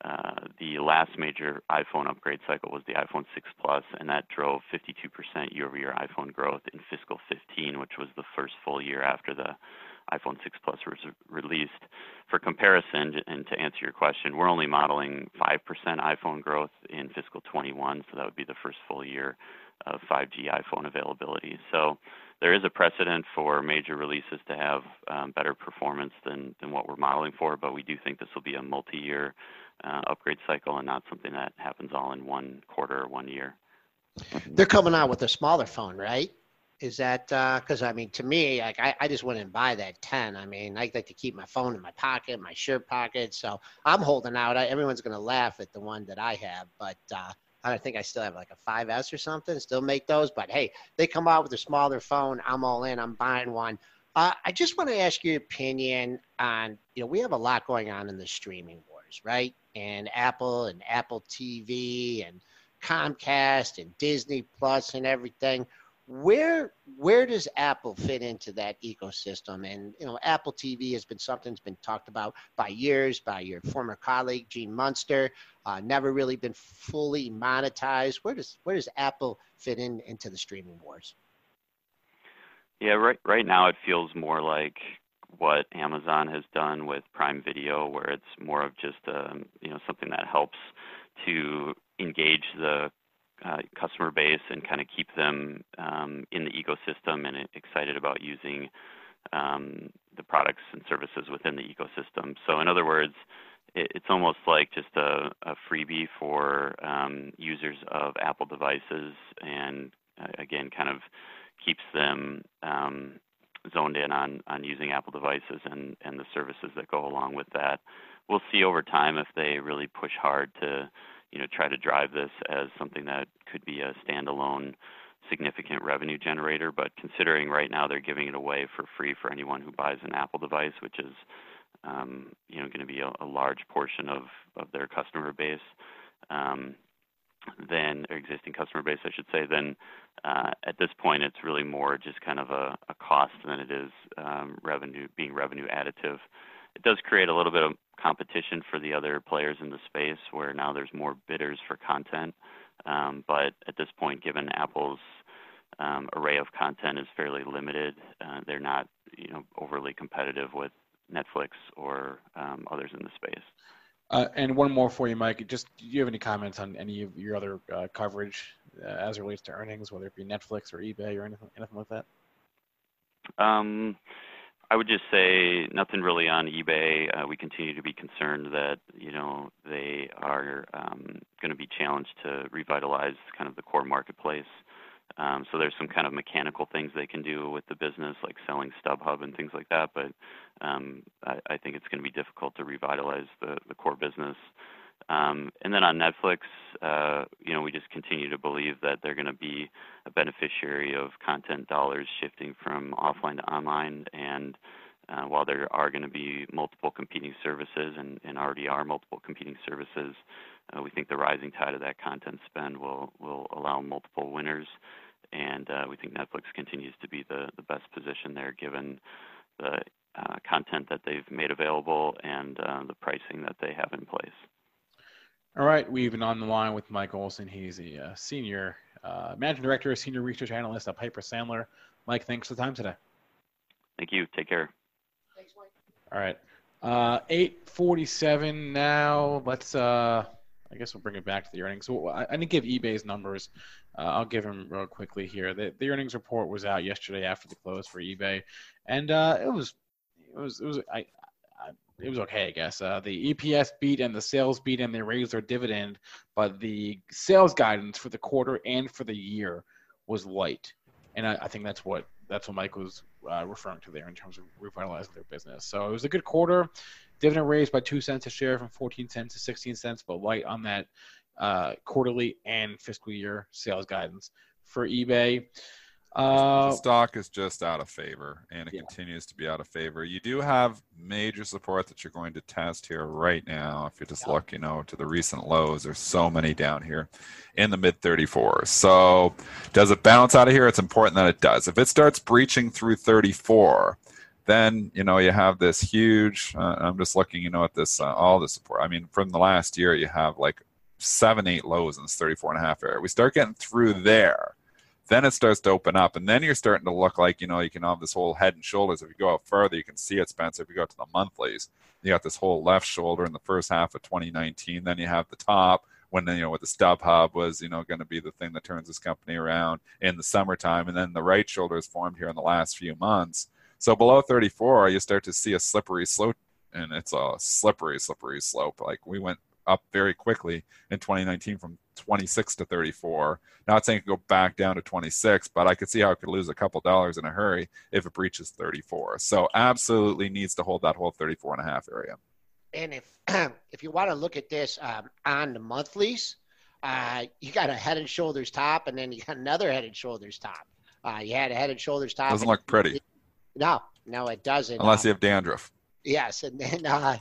uh, the last major iPhone upgrade cycle was the iPhone 6 Plus, and that drove 52% year-over-year iPhone growth in fiscal 15, which was the first full year after the iPhone 6 Plus was released. For comparison, and to answer your question, we're only modeling 5% iPhone growth in fiscal 21, so that would be the first full year of 5G iPhone availability. So there is a precedent for major releases to have um, better performance than, than what we're modeling for, but we do think this will be a multi-year uh, upgrade cycle and not something that happens all in one quarter or one year. They're coming out with a smaller phone, right? Is that because uh, I mean, to me, like I, I just wouldn't buy that 10. I mean, I like to keep my phone in my pocket, my shirt pocket. So I'm holding out. I, everyone's going to laugh at the one that I have, but uh, I think I still have like a 5S or something, still make those. But hey, they come out with a smaller phone. I'm all in. I'm buying one. Uh, I just want to ask your opinion on, you know, we have a lot going on in the streaming wars, right? And Apple and Apple TV and Comcast and Disney Plus and everything. Where where does Apple fit into that ecosystem? And you know, Apple TV has been something that's been talked about by years by your former colleague Gene Munster. Uh, never really been fully monetized. Where does where does Apple fit in into the streaming wars? Yeah, right right now it feels more like what Amazon has done with Prime Video, where it's more of just um, you know something that helps to engage the customer base and kind of keep them um, in the ecosystem and excited about using um, the products and services within the ecosystem. So, in other words, it, it's almost like just a, freebie for um, users of Apple devices, and uh, again, kind of keeps them zoned in on using Apple devices and the services that go along with that. We'll see over time if they really push hard to you know, try to drive this as something that could be a standalone significant revenue generator. But considering right now they're giving it away for free for anyone who buys an Apple device, which is um, you know going to be a, a, large portion of of their customer base. Um, then existing customer base, I should say, then uh, at this point it's really more just kind of a, a cost than it is um, revenue being revenue additive. It does create a little bit of competition for the other players in the space where now there's more bidders for content. Um, but at this point, given Apple's um, array of content is fairly limited, uh, they're not you know overly competitive with Netflix or um, others in the space. Uh, and one more for you, Mike. Just do you have any comments on any of your other uh, coverage uh, as it relates to earnings, whether it be Netflix or eBay or anything, anything like that? Um, I would just say nothing really on eBay. Uh, we continue to be concerned that you know they are um, going to be challenged to revitalize kind of the core marketplace. Um, so there's some kind of mechanical things they can do with the business, like selling StubHub and things like that. But um, I, I think it's going to be difficult to revitalize the, the core business. Um, and then on Netflix, uh, you know, we just continue to believe that they're going to be a beneficiary of content dollars shifting from offline to online. And uh, while there are going to be multiple competing services, and, already are multiple competing services, uh, we think the rising tide of that content spend will allow multiple winners. And we think Netflix continues to be the, best position there, given the content that they've made available and the pricing that they have in place. All right, we've been on the line with Mike Olson. He's a uh, senior uh, managing director, senior research analyst at Piper Sandler. Mike, thanks for the time today. Thank you. Take care. Thanks, Mike. All right, uh, eight forty-seven now. Let's. Uh, I guess we'll bring it back to the earnings. So I, I didn't give eBay's numbers. Uh, I'll give them real quickly here. The, the earnings report was out yesterday after the close for eBay, and uh, it was it was it was I I it was okay, I guess. Uh, the EPS beat and the sales beat, and they raised their dividend, but the sales guidance for the quarter and for the year was light, and I, I think that's what that's what Mike was uh, referring to there in terms of revitalizing their business. So it was a good quarter. Dividend raised by two cents a share from 14 cents to 16 cents, but light on that uh, quarterly and fiscal year sales guidance for eBay. Uh, the stock is just out of favor, and it yeah. continues to be out of favor. You do have major support that you're going to test here right now. If you just yeah. look, you know, to the recent lows, there's so many down here in the mid 34s. So, does it bounce out of here? It's important that it does. If it starts breaching through 34, then you know you have this huge. Uh, I'm just looking, you know, at this uh, all the support. I mean, from the last year, you have like seven, eight lows in this 34 and a half area. We start getting through there then it starts to open up, and then you're starting to look like you know you can have this whole head and shoulders. If you go out further, you can see it, Spencer. If you go to the monthlies, you got this whole left shoulder in the first half of 2019. Then you have the top when you know what the StubHub was you know going to be the thing that turns this company around in the summertime, and then the right shoulder is formed here in the last few months. So below 34, you start to see a slippery slope, and it's a slippery, slippery slope. Like we went up very quickly in 2019 from 26 to 34. Not saying it could go back down to 26, but I could see how it could lose a couple dollars in a hurry if it breaches 34. So absolutely needs to hold that whole 34 and a half area. And if if you want to look at this um, on the monthlies, uh, you got a head and shoulders top, and then you got another head and shoulders top. Uh, you had a head and shoulders top. Doesn't look pretty. No, no, it doesn't. Unless you have dandruff. Yes, and then uh,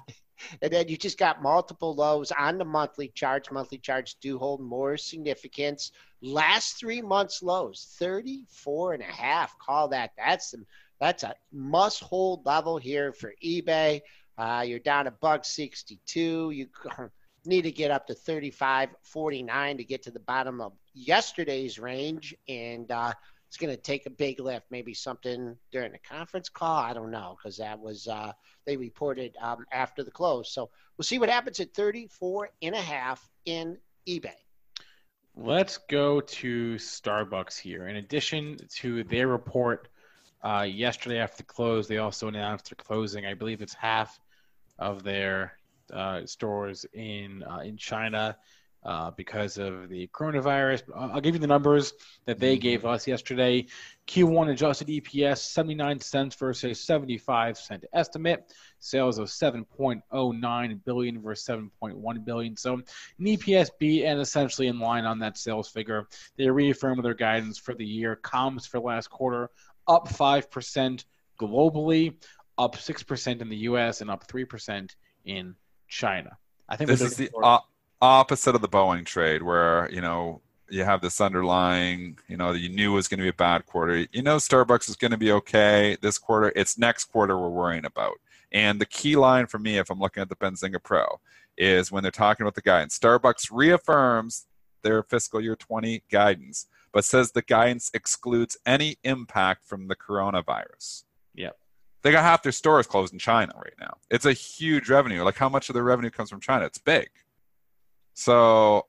and then you just got multiple lows on the monthly charts. Monthly charts do hold more significance. Last three months lows, 34 and a half. Call that. That's some, that's a must hold level here for eBay. Uh, you're down a buck 62. You need to get up to 35.49 to get to the bottom of yesterday's range. And uh, it's going to take a big lift, maybe something during the conference call. I don't know because that was uh, they reported um, after the close. So we'll see what happens at 34 and a half in eBay. Let's go to Starbucks here. In addition to their report uh, yesterday after the close, they also announced their closing. I believe it's half of their uh, stores in uh, in China uh, because of the coronavirus. I'll give you the numbers that they gave mm-hmm. us yesterday. Q1 adjusted EPS 79 cents versus 75 cent estimate. Sales of 7.09 billion versus 7.1 billion. So an EPS beat and essentially in line on that sales figure. They reaffirmed their guidance for the year. Comps for last quarter up 5% globally, up 6% in the US, and up 3% in China. I think this is the opposite of the Boeing trade, where you know you have this underlying, you know, you knew was going to be a bad quarter. You know, Starbucks is going to be okay this quarter. It's next quarter we're worrying about. And the key line for me, if I'm looking at the Benzinga Pro, is when they're talking about the guidance. Starbucks reaffirms their fiscal year 20 guidance, but says the guidance excludes any impact from the coronavirus. Yep. They got half their stores closed in China right now. It's a huge revenue. Like how much of their revenue comes from China? It's big. So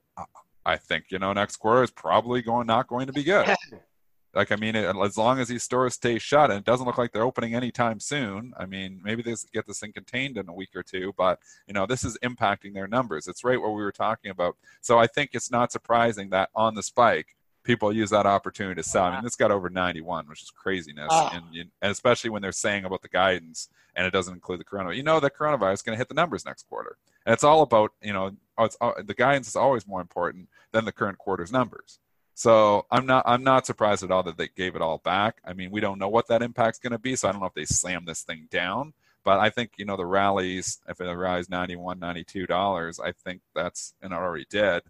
I think you know next quarter is probably going not going to be good. like I mean, it, as long as these stores stay shut, and it doesn't look like they're opening anytime soon. I mean, maybe they get this thing contained in a week or two, but you know this is impacting their numbers. It's right what we were talking about. So I think it's not surprising that on the spike, people use that opportunity to sell. I mean, uh-huh. this got over 91, which is craziness, oh. and, and, especially when they're saying about the guidance and it doesn't include the coronavirus. You know that coronavirus is going to hit the numbers next quarter, and it's all about you know it's, the guidance is always more important than the current quarter's numbers. So I'm not I'm not surprised at all that they gave it all back. I mean, we don't know what that impact's going to be, so I don't know if they slam this thing down. But I think you know the rallies, if it rise 91, 92 dollars, I think that's and it already did.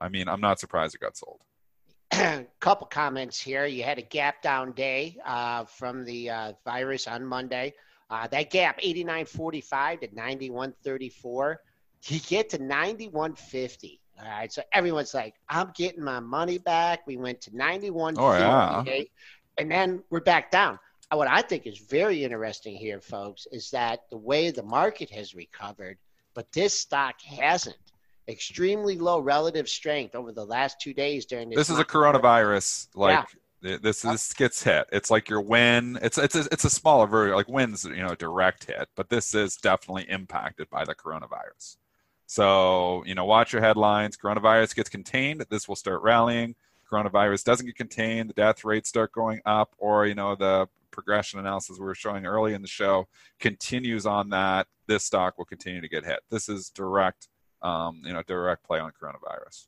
I mean, I'm not surprised it got sold. couple comments here. You had a gap down day uh, from the uh, virus on Monday. Uh, that gap, 89.45 to 91.34. You get to 91.50. All right. So everyone's like, I'm getting my money back. We went to 91.50. Oh, yeah. And then we're back down. Uh, what I think is very interesting here, folks, is that the way the market has recovered, but this stock hasn't extremely low relative strength over the last two days during this. This is a coronavirus, like yeah. this. This gets hit. It's like your Wynn. It's it's a, it's a smaller version, like Wynn's, you know, direct hit, but this is definitely impacted by the coronavirus. So you know, watch your headlines. Coronavirus gets contained. This will start rallying. Coronavirus doesn't get contained. The death rates start going up, or you know, the progression analysis we were showing early in the show continues on that. This stock will continue to get hit. This is direct um, you know, direct play on coronavirus.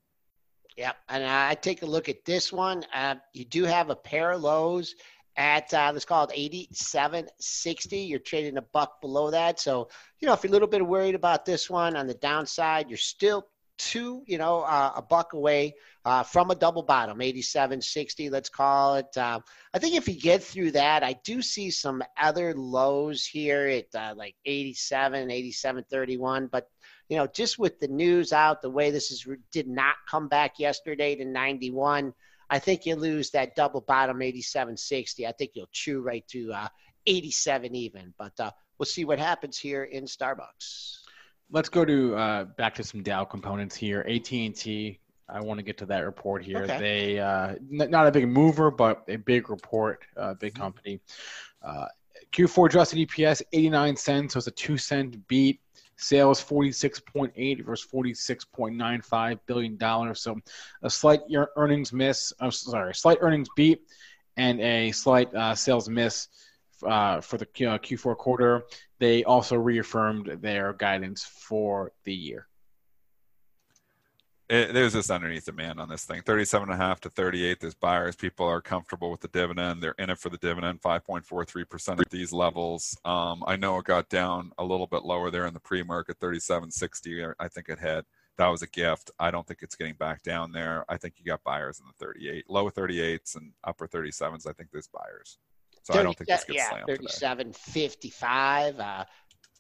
Yep, and I take a look at this one. Uh, you do have a pair of lows at uh, let's call it 8760 you're trading a buck below that so you know if you're a little bit worried about this one on the downside you're still two you know uh, a buck away uh, from a double bottom 8760 let's call it uh, i think if you get through that i do see some other lows here at uh, like 87 8731 but you know, just with the news out, the way this is did not come back yesterday to 91, I think you lose that double bottom 87.60. I think you'll chew right to uh, 87 even. But uh, we'll see what happens here in Starbucks. Let's go to uh, back to some Dow components here. AT&T. I want to get to that report here. Okay. They uh, n- not a big mover, but a big report, uh, big mm-hmm. company. Uh, Q4 adjusted EPS 89 cents, so it's a two cent beat. Sales 46.8 versus 46.95 billion dollars. So a slight earnings miss. I'm sorry, a slight earnings beat and a slight uh, sales miss uh, for the uh, Q4 quarter. They also reaffirmed their guidance for the year. It, there's just underneath demand on this thing. 37 and a half to 38 there's buyers. People are comfortable with the dividend. They're in it for the dividend. 5.43% at these levels. Um, i know it got down a little bit lower there in the pre-market. 37.60 i think it had that was a gift. I don't think it's getting back down there. I think you got buyers in the 38 low 38s and upper 37s i think there's buyers. So 30, i don't think this gets yeah, slammed 37 55 uh,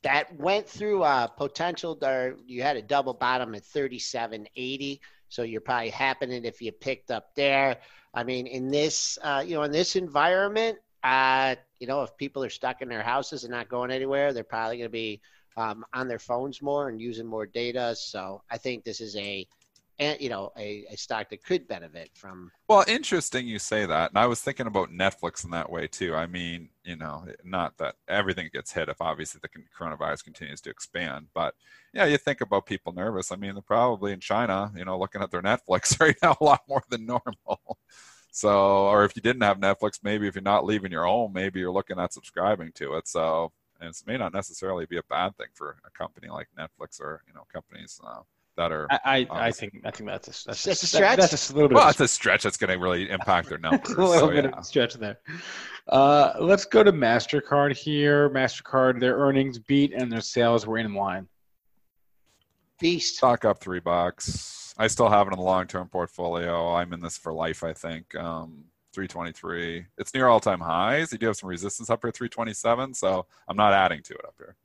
that went through a potential there you had a double bottom at 37.80 so you're probably happening if you picked up there. I mean in this uh, you know in this environment uh, you know if people are stuck in their houses and not going anywhere they're probably going to be um, on their phones more and using more data. So i think this is a you know a, a stock that could benefit from well interesting you say that and i was thinking about netflix in that way too. I mean you know not that everything gets hit if obviously the coronavirus continues to expand but yeah you think about people nervous. I mean they're probably in china you know looking at their netflix right now a lot more than normal. So or if you didn't have netflix maybe if you're not leaving your home maybe you're looking at subscribing to it. So and it may not necessarily be a bad thing for a company like netflix or you know companies uh, that are. I I, I think I think that's a that's, that's a, stretch. That, that's a little bit. Well, it's a stretch that's going to really impact their numbers. a little so, bit yeah. of a stretch there. Uh, let's go to Mastercard here. Mastercard, their earnings beat and their sales were in line. Beast. Stock up three bucks. I still have it in the long-term portfolio. I'm in this for life. I think. Um, 323. It's near all-time highs. You do have some resistance up here, 327. So I'm not adding to it up here.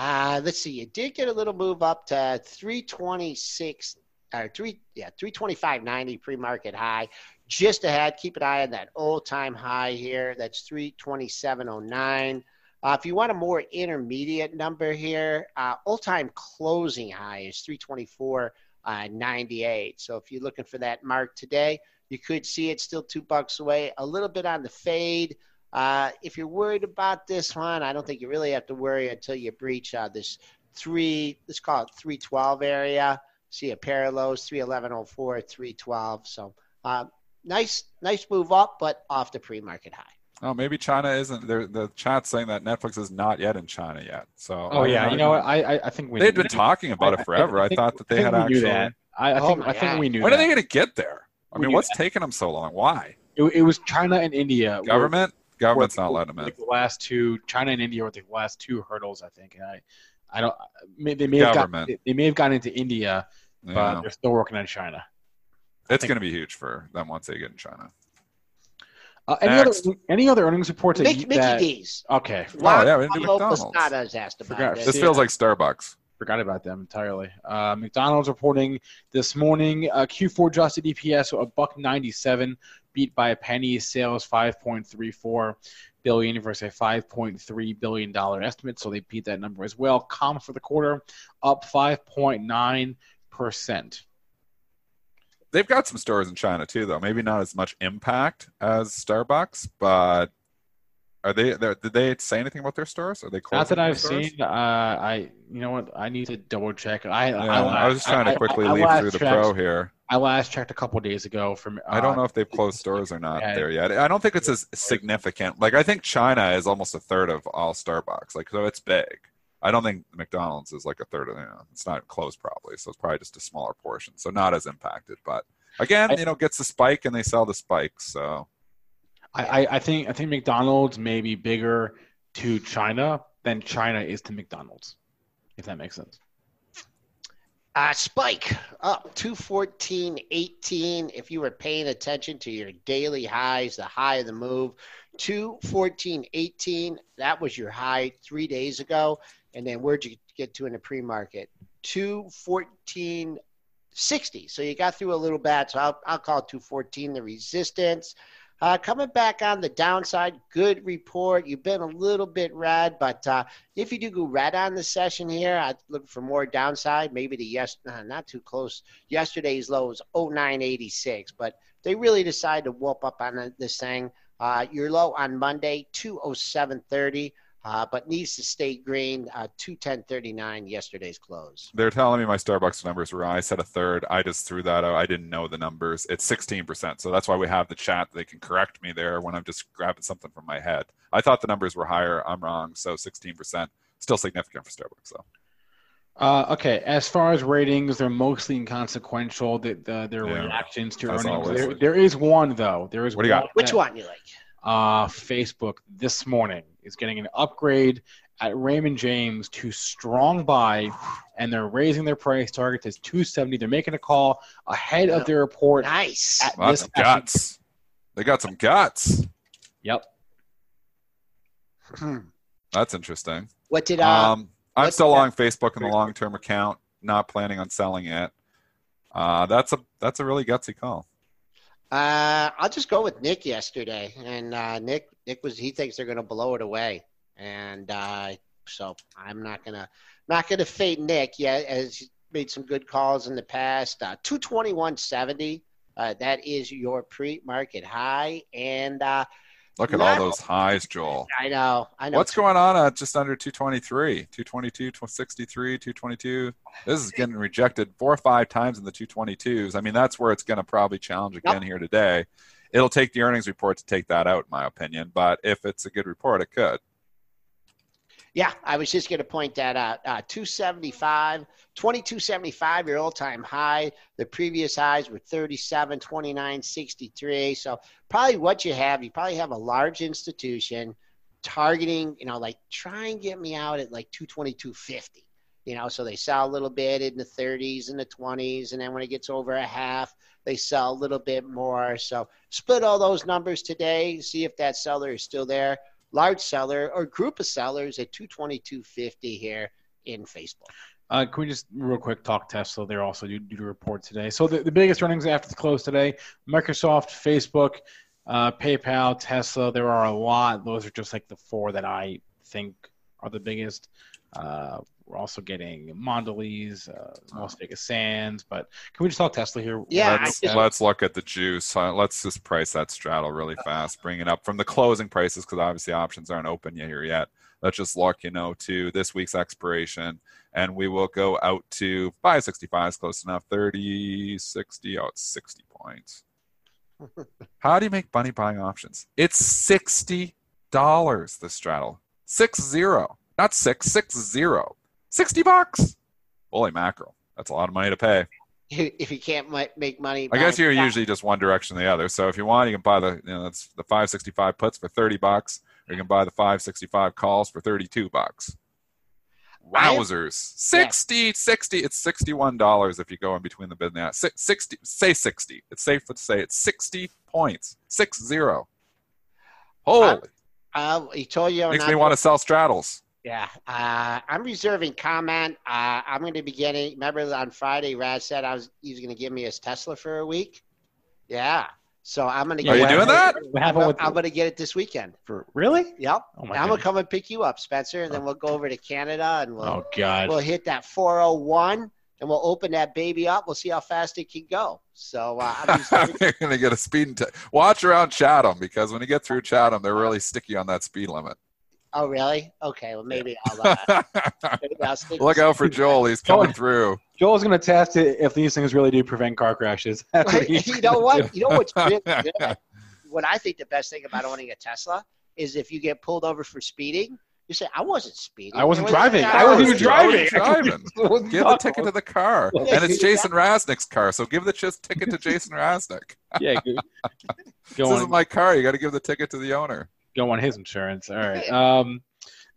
Uh, let's see. You did get a little move up to 326 or three, yeah, 325.90 pre-market high. Just ahead. Keep an eye on that all-time high here. That's 327.09. Uh, if you want a more intermediate number here, uh, all-time closing high is 324.98. So if you're looking for that mark today, you could see it still two bucks away. A little bit on the fade. Uh, if you're worried about this one, I don't think you really have to worry until you breach uh, this three, let's call it 312 area. See a pair of lows, 311.04, 312. So uh, nice, nice move up, but off the pre-market high. Oh, maybe China isn't. The chat's saying that Netflix is not yet in China yet. So. Oh yeah, you know what? I I think we. They'd been talking about it forever. I, I, I thought that they had actually. That. I, I think oh I think we knew. When that. are they going to get there? I we mean, what's that. taking them so long? Why? It, it was China and India. Government. Government's not letting them in. The last two, China and India were the last two hurdles, I think. And I, I don't. They may have Government. Got, they may have gone into India, but yeah. they're still working on China. It's going to be huge for them once they get in China. Uh, any Next. other any other earnings reports? Mickey, that, Mickey D's. Okay. Oh yeah, we McDonald's. asked about Forgot, this. this feels like Starbucks. Forgot about them entirely. Uh, McDonald's reporting this morning uh, Q4 adjusted EPS a buck ninety seven, beat by a penny. Sales five point three four billion versus a five point three billion dollar estimate, so they beat that number as well. Comp for the quarter up five point nine percent they've got some stores in China too, though. Maybe not as much impact as Starbucks, but are they? Did they say anything about their stores? Are they closed? Not that I've stores? seen. Uh, I, you know what? I need to double check. I, yeah, I, I, was just trying to quickly I, leaf through the checked, pro here. I last checked a couple days ago. From uh, I don't know if they've closed stores or not yeah. there yet. I don't think it's as significant. Like I think China is almost a third of all Starbucks. Like so, it's big. I don't think McDonald's is like a third of you know, it's not closed probably, so it's probably just a smaller portion, so not as impacted. But again, you know, gets the spike and they sell the spike, So I, I think I think McDonald's may be bigger to China than China is to McDonald's, if that makes sense. Uh, spike up 214.18. If you were paying attention to your daily highs, the high of the move, 214.18. That was your high three days ago. And then where'd you get to in the pre market? 214.60. So you got through a little bad. So I'll, I'll call 214 the resistance. Uh, coming back on the downside, good report. You've been a little bit red, but uh, if you do go red on the session here, I'd look for more downside. Maybe the yes, uh, not too close. Yesterday's low was 0986, but they really decided to whoop up on this thing. Uh, your low on Monday, 207.30 uh, but needs to stay green. Uh, 210.39 yesterday's close. They're telling me my Starbucks numbers were. I said a third. I just threw that out. I didn't know the numbers. It's 16%. So that's why we have the chat. They can correct me there when I'm just grabbing something from my head. I thought the numbers were higher. I'm wrong. So 16%. Still significant for Starbucks, though. Uh, okay, as far as ratings, they're mostly inconsequential. The, the, their Yeah, reactions to that's earnings. There, there is one though. There is What do you got? Which that- one you like? Uh, Facebook this morning is getting an upgrade at Raymond James to strong buy, and they're raising their price target to 270. They're making a call ahead of their report. Nice. At Well, this some guts. They got some guts. Yep. Hmm. That's interesting. What did uh, Um, I'm still did long Facebook in the long term account, not planning on selling it. Uh, that's a that's a really gutsy call. Uh, I'll just go with Nick yesterday, and uh, Nick Nick was he thinks they're going to blow it away, and uh, so I'm not gonna not gonna fade Nick. yet as he made some good calls in the past. Uh, Two twenty one seventy. Uh, that is your pre-market high, and uh, Look at all those highs, Joel. I know I know What's going on at just under 223, 222, 263, 222? This is getting rejected four or five times in the 222s. I mean, that's where it's going to probably challenge again here today. It'll take the earnings report to take that out, in my opinion. But if it's a good report, it could. Yeah, I was just going to point that out. Uh, 275, 2275, your all time high. The previous highs were 37, 29, 63. So, probably what you have, you probably have a large institution targeting, you know, like try and get me out at like 222.50. You know, so they sell a little bit in the 30s and the 20s. And then when it gets over a half, they sell a little bit more. So, split all those numbers today, see if that seller is still there large seller or group of sellers at 222.50 here in Facebook. Uh, can we just real quick talk Tesla? They're also due, due to report today. So the, the biggest earnings after the close today: Microsoft, Facebook, uh, PayPal, Tesla. There are a lot. Those are just like the four that I think are the biggest. Uh, we're also getting Mondelez, uh, Las Vegas Sands. But can we just talk Tesla here? Yeah, let's, let's look at the juice. Uh, let's just price that straddle really fast. Bring it up from the closing prices because obviously options aren't open yet here yet. Let's just look, you know, to this week's expiration, and we will go out to 565 is close enough. 30, 60, oh, it's 60 points. How do you make money buying options? It's sixty dollars. The straddle six zero, not six six zero. Sixty bucks. Holy mackerel! That's a lot of money to pay. If you can't make money, I guess you're stock- usually just one direction or the other. So if you want, you can buy the you know that's the 565 puts for 30 bucks, or you can buy the 565 calls for 32 bucks. I am- Wowzers! 60, 60. It's 61 dollars if you go in between the bid and the Si- 60. Say 60. It's safe to say it's 60 points. Six zero. Holy! Uh, he told you. I'm Makes not me want to sell straddles. Yeah, uh, I'm reserving comment. Uh, I'm going to be getting. Remember on Friday, Raz said I was he was going to give me his Tesla for a week. Yeah, so I'm going to. Yeah, Are you doing happened- that? What I'm, happened with I'm going to get it this weekend. for really? Yep. Oh I'm going to come and pick you up, Spencer, and then we'll go over to Canada and we'll Oh god! we'll hit that 401 and we'll open that baby up. We'll see how fast it can go. So uh, I'm You're going to get a speed. T- Watch around Chatham because when you get through Chatham, they're really sticky on that speed limit. Oh, really? Okay. Well, maybe I'll. Uh, maybe I'll Look out for Joel. He's coming through. Joel's going to test it if these things really do prevent car crashes. That's what he's you know what? do. You know what's really good? What I think the best thing about owning a Tesla is if you get pulled over for speeding, you say, "I wasn't speeding. I wasn't was- driving. I I wasn't even driving. driving. I wasn't Give the ticket to the car. Yeah, And it's. Jason Raznick's car, so give the ch- ticket to Jason Raznick. Yeah, go, This go isn't my car. You got to give the ticket to the owner. Go want his insurance. All right. Um,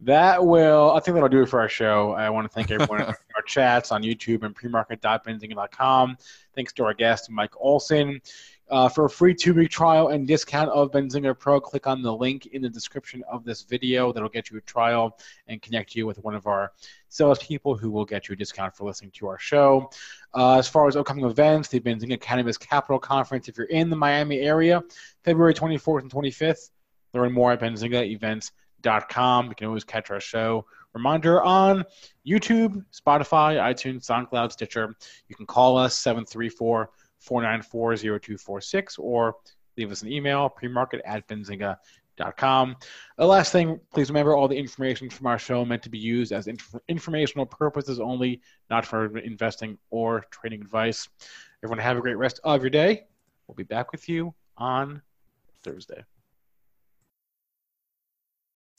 that will. I think that'll do it for our show. I want to thank everyone in our chats on YouTube and premarket.benzinga.com. Thanks to our guest Mike Olson. Uh, for a free two-week trial and discount of Benzinga Pro, click on the link in the description of this video. That'll get you a trial and connect you with one of our salespeople who will get you a discount for listening to our show. Uh, as far as upcoming events, the Benzinga Cannabis Capital Conference, if you're in the Miami area, February 24th and 25th. Learn more at benzingaevents.com. You can always catch our show. Reminder on YouTube, Spotify, iTunes, SoundCloud, Stitcher. You can call us 734 494 0246 or leave us an email, premarket at benzinga.com. The last thing, please remember all the information from our show meant to be used as inf- informational purposes only, not for investing or trading advice. Everyone, have a great rest of your day. We'll be back with you on Thursday.